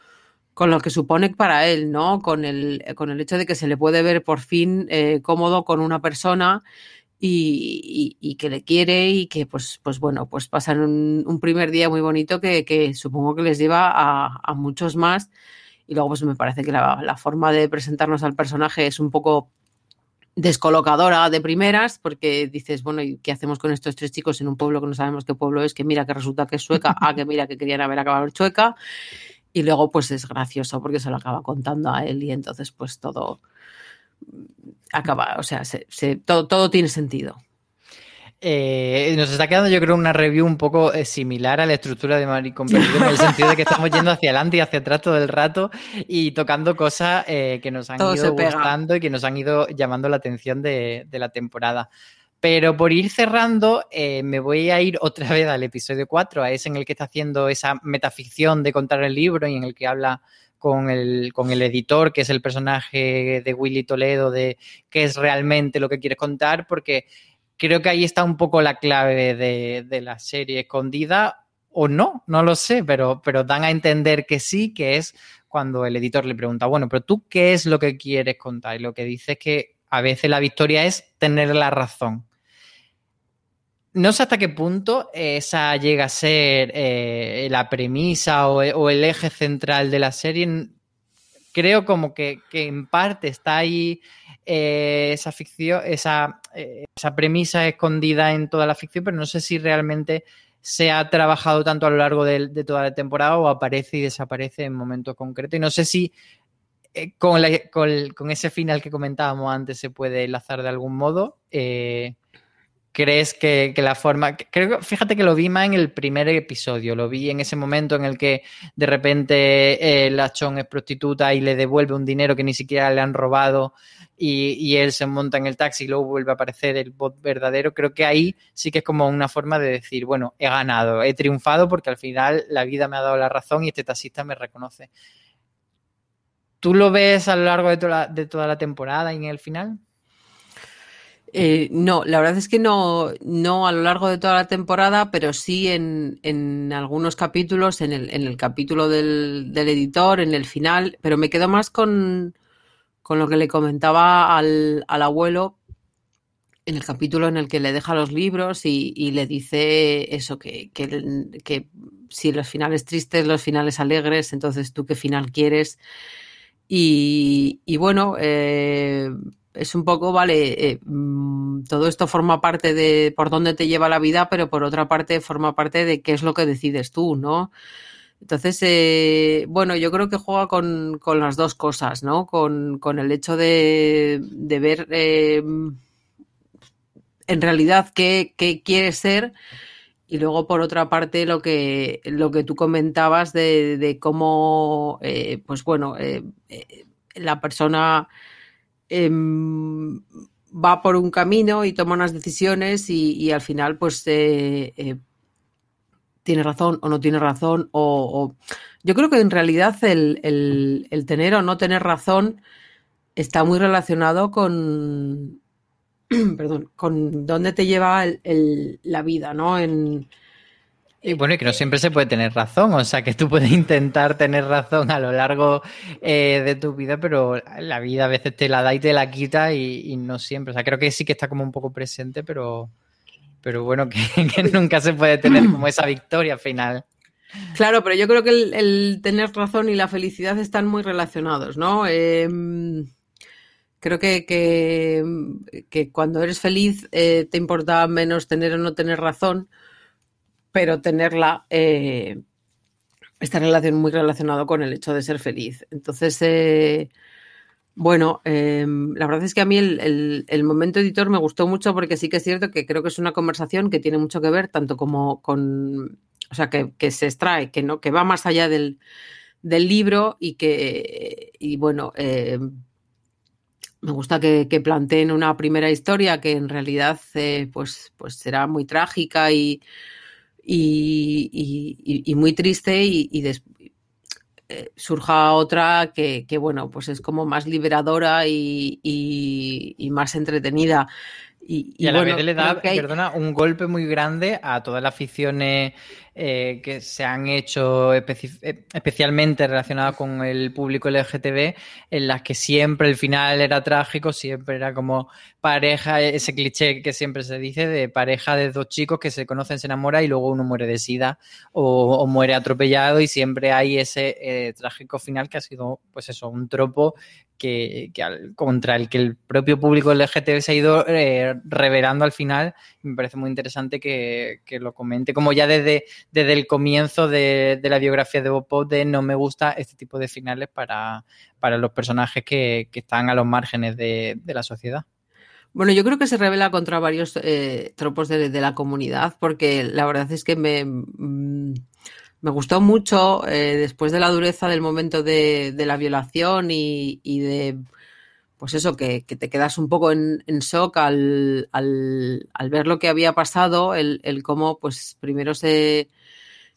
con lo que supone para él, ¿no? Con el, con el hecho de que se le puede ver por fin eh, cómodo con una persona y, y, que le quiere y que, pues, pues bueno, pues pasan un, primer día muy bonito que, que, supongo que les lleva a, a muchos más. Y luego, pues me parece que la forma de presentarnos al personaje es un poco descolocadora de primeras, porque dices, bueno, ¿y qué hacemos con estos tres chicos en un pueblo que no sabemos qué pueblo es? Que mira que resulta que es sueca, ah, que mira que querían haber acabado chueca. Y luego, pues es gracioso porque se lo acaba contando a él y entonces, pues todo acaba, o sea, se, se, todo, todo tiene sentido. Eh, nos está quedando, yo creo, una review un poco eh, similar a la estructura de Maricón Perdido, en el sentido de que estamos yendo hacia adelante y hacia atrás todo el rato y tocando cosas eh, que nos han todo ido gustando y que nos han ido llamando la atención de, de la temporada. Pero por ir cerrando, eh, me voy a ir otra vez al episodio 4, a ese en el que está haciendo esa metaficción de contar el libro y en el que habla con el, con el editor, que es el personaje de Willy Toledo, de qué es realmente lo que quieres contar, porque creo que ahí está un poco la clave de, de la serie escondida, o no, no lo sé, pero, pero dan a entender que sí, que es cuando el editor le pregunta, bueno, pero tú qué es lo que quieres contar? Y lo que dice es que a veces la victoria es tener la razón. No sé hasta qué punto esa llega a ser eh, la premisa o, o, el eje central de la serie. Creo como que, que en parte está ahí eh, esa ficción, esa, eh, esa premisa escondida en toda la ficción, pero no sé si realmente se ha trabajado tanto a lo largo de, toda la temporada o aparece y desaparece en momentos concretos. Y no sé si eh, con, con, con, ese final que comentábamos antes se puede enlazar de algún modo. ¿Crees que, que, la forma... Creo fíjate que lo vi más en el primer episodio, lo vi en ese momento en el que de repente eh, la Chon es prostituta y le devuelve un dinero que ni siquiera le han robado y, y, él se monta en el taxi y luego vuelve a aparecer el bot verdadero. Creo que ahí sí que es como una forma de decir, bueno, he ganado, he triunfado porque al final la vida me ha dado la razón y este taxista me reconoce. ¿Tú lo ves a lo largo de de toda la temporada y en el final? Eh, no, la verdad es que no, no a lo largo de toda la temporada, pero sí en, en algunos capítulos, en el, en el capítulo del, del, editor, en el final, pero me quedo más con, con lo que le comentaba al, al abuelo, en el capítulo en el que le deja los libros y, y le dice eso, que, que, que, si los finales tristes, los finales alegres, entonces tú qué final quieres. Y, y bueno, eh, es un poco, vale, eh, mm, todo esto forma parte de por dónde te lleva la vida, pero por otra parte forma parte de qué es lo que decides tú, ¿no? Entonces, eh, bueno, yo creo que juega con, con las dos cosas, ¿no? Con, con el hecho de, de ver eh, en realidad qué, qué quieres ser y luego por otra parte lo que, lo que tú comentabas de, de cómo, eh, pues bueno, la persona em, va por un camino y toma unas decisiones y, al final pues eh, eh, tiene razón o no tiene razón o, yo creo que en realidad el, tener o no tener razón está muy relacionado con perdón con dónde te lleva la vida no en y bueno, y que no siempre se puede tener razón, o sea, que tú puedes intentar tener razón a lo largo eh, de tu vida, pero la vida a veces te la da y te la quita y, no siempre. O sea, creo que sí que está como un poco presente, pero, pero bueno, que, nunca se puede tener como esa victoria final. Claro, pero yo creo que el, tener razón y la felicidad están muy relacionados, ¿no? Eh, creo que, que, que, cuando eres feliz eh, te importa menos tener o no tener razón pero tenerla eh, está relación muy relacionado con el hecho de ser feliz. Entonces, eh, bueno, eh, la verdad es que a mí el, el, momento editor me gustó mucho porque sí que es cierto que creo que es una conversación que tiene mucho que ver tanto como con, o sea, que, que se extrae, que no, que va más allá del, del libro y que, y bueno, eh, me gusta que, que, planteen una primera historia que en realidad eh, pues, pues será muy trágica y, y, y, y muy triste y, y des, eh, surja otra que, que, bueno, pues es como más liberadora y, más entretenida. Y, a la bueno, vez le da, hay... perdona, un golpe muy grande a todas las aficiones eh, que se han hecho eh, especialmente relacionadas con el público LGTB, en las que siempre el final era trágico, siempre era como pareja, ese cliché que siempre se dice de pareja de dos chicos que se conocen, se enamoran y luego uno muere de sida o, muere atropellado y siempre hay ese eh, trágico final que ha sido, pues eso, un tropo que, al, contra el que el propio público LGTB se ha ido eh, revelando al final. Me parece muy interesante que, lo comente, como ya desde, desde el comienzo de, de la biografía de Bob Pop, de no me gusta este tipo de finales para, para los personajes que, que están a los márgenes de, de la sociedad. Bueno, yo creo que se revela contra varios eh, tropos de, de, la comunidad, porque la verdad es que me, mm, me gustó mucho eh, después de la dureza del momento de, de la violación y, y, de, pues eso, que, que te quedas un poco en, shock al, al, al, ver lo que había pasado, el, el cómo, pues primero se,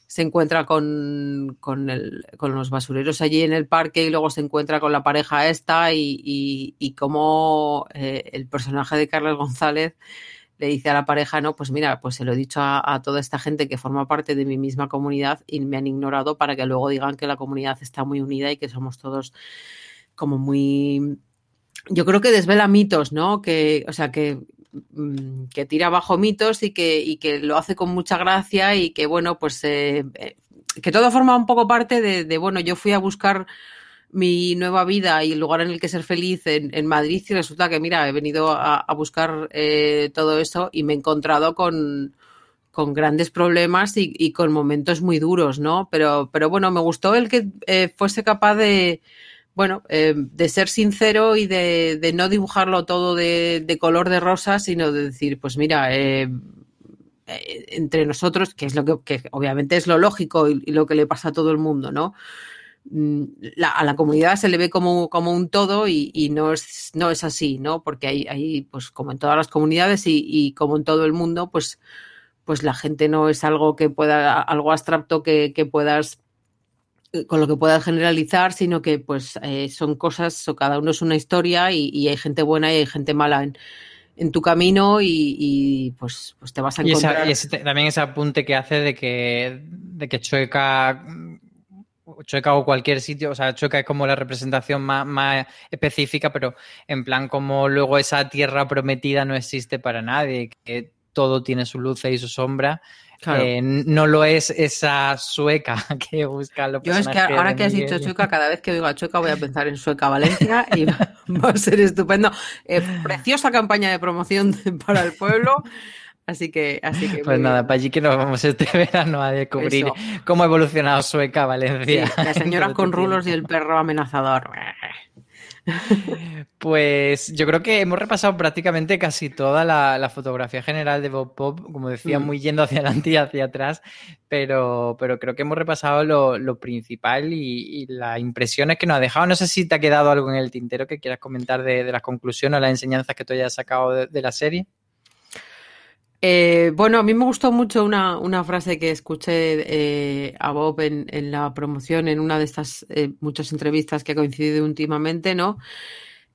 se encuentra con, con, el, con, los basureros allí en el parque y luego se encuentra con la pareja esta y, y, y cómo eh, el personaje de Carlos González le dice a la pareja, no, pues mira, pues se lo he dicho a, a, toda esta gente que forma parte de mi misma comunidad y me han ignorado para que luego digan que la comunidad está muy unida y que somos todos como muy... Yo creo que desvela mitos, ¿no? Que, o sea, que, que tira abajo mitos y que, y que lo hace con mucha gracia y que, bueno, pues eh, que todo forma un poco parte de, bueno, yo fui a buscar mi nueva vida y el lugar en el que ser feliz en, Madrid y resulta que, mira, he venido a, buscar eh, todo eso y me he encontrado con, con grandes problemas y, con momentos muy duros, ¿no? Pero, pero bueno, me gustó el que eh, fuese capaz de, bueno, eh, de ser sincero y de, no dibujarlo todo de, color de rosa, sino de decir, pues mira, eh, eh entre nosotros, que es lo que, obviamente es lo lógico y, lo que le pasa a todo el mundo, ¿no? Mm, a la comunidad se le ve como, un todo y, no, es, no es así, ¿no? Porque hay, pues como en todas las comunidades y, como en todo el mundo, pues, pues la gente no es algo que pueda, algo abstracto que, que puedas con lo que puedas generalizar, sino que pues eh, son cosas, o cada uno es una historia y, y, hay gente buena y hay gente mala en, en tu camino y, y pues, pues, te vas a encontrar. Y, esa, y ese, también ese apunte que hace de que, de que Chueca Chueca o cualquier sitio, o sea, Chueca es como la representación más, más específica, pero en plan como luego esa tierra prometida no existe para nadie, que todo tiene su luz y su sombra. Claro. Eh, no lo es esa sueca que busca los Yo es que ahora que has Miguel. dicho Chueca, cada vez que digo Chueca voy a pensar en Sueca Valencia y va, va a ser estupendo. Eh, preciosa campaña de promoción para el pueblo. Así que, así que Pues nada, para allí que nos vamos este verano a descubrir Eso. cómo ha evolucionado Sueca Valencia. Sí, las señoras con este rulos y el perro amenazador. Pues yo creo que hemos repasado prácticamente casi toda la, la fotografía general de Bob Pop, como decía, Mm. muy yendo hacia adelante y hacia atrás, pero, pero creo que hemos repasado lo, lo principal y, y las impresiones que nos ha dejado. No sé si te ha quedado algo en el tintero que quieras comentar de, de las conclusiones o las enseñanzas que tú hayas sacado de, de la serie. Eh, bueno, a mí me gustó mucho una, una frase que escuché eh, a Bob en, en la promoción, en una de estas eh, muchas entrevistas que ha coincidido últimamente, ¿no?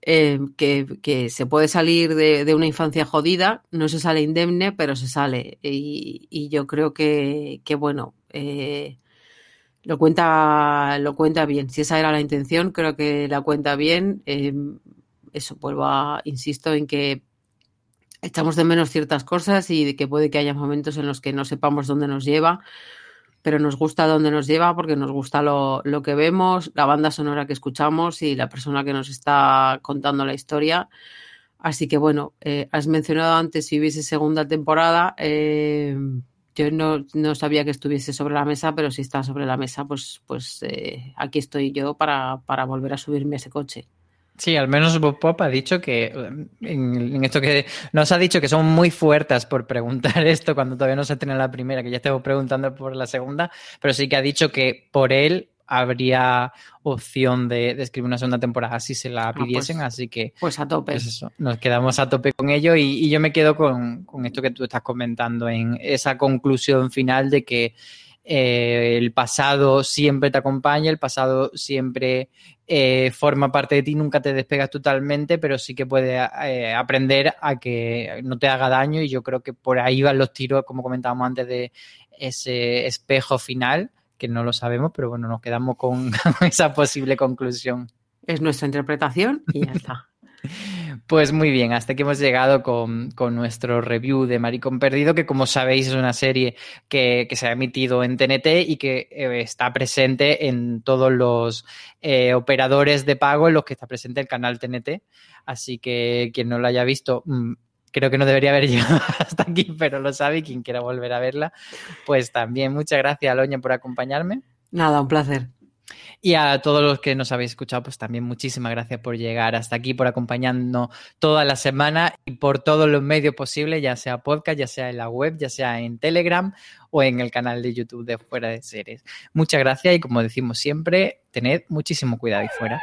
Eh, que, que se puede salir de, de una infancia jodida, no se sale indemne, pero se sale. Y, y yo creo que, que bueno, eh, lo cuenta, lo cuenta bien. Si esa era la intención, creo que la cuenta bien. Eso, vuelvo a, insisto en que echamos de menos ciertas cosas y que puede que haya momentos en los que no sepamos dónde nos lleva, pero nos gusta dónde nos lleva porque nos gusta lo, lo que vemos, la banda sonora que escuchamos y la persona que nos está contando la historia. Así que bueno, eh, has mencionado antes si hubiese segunda temporada. eh, yo no, no sabía que estuviese sobre la mesa, pero si está sobre la mesa, pues, pues eh, aquí estoy yo para, para volver a subirme a ese coche. Sí, al menos Bob Pop ha dicho que, en, en esto que nos ha dicho que son muy fuertes por preguntar esto cuando todavía no se tiene la primera, que ya estamos preguntando por la segunda, pero sí que ha dicho que por él habría opción de, de escribir una segunda temporada si se la pues- pidiesen, así que Pues a tope. pues eso, nos quedamos a tope con ello y, y yo me quedo con, con esto que tú estás comentando, en esa conclusión final de que eh, el pasado siempre te acompaña, el pasado siempre eh, forma parte de ti, nunca te despegas totalmente, pero sí que puedes eh, aprender a que no te haga daño y yo creo que por ahí van los tiros, como comentábamos antes, de ese espejo final, que no lo sabemos, pero bueno, nos quedamos con esa posible conclusión. Es nuestra interpretación y ya está. Pues muy bien, hasta aquí hemos llegado con, con nuestro review de Maricón Perdido, que como sabéis es una serie que, que se ha emitido en TNT y que eh, está presente en todos los eh, operadores de pago en los que está presente el canal TNT. Así que quien no lo haya visto, mm, creo que no debería haber llegado hasta aquí, pero lo sabe y quien quiera volver a verla, pues también muchas gracias, Aloña, por acompañarme. Nada, un placer. Y a todos los que nos habéis escuchado, pues también muchísimas gracias por llegar hasta aquí, por acompañarnos toda la semana y por todos los medios posibles, ya sea podcast, ya sea en la web, ya sea en Telegram o en el canal de YouTube de Fuera de Series. Muchas gracias y como decimos siempre, tened muchísimo cuidado ahí fuera.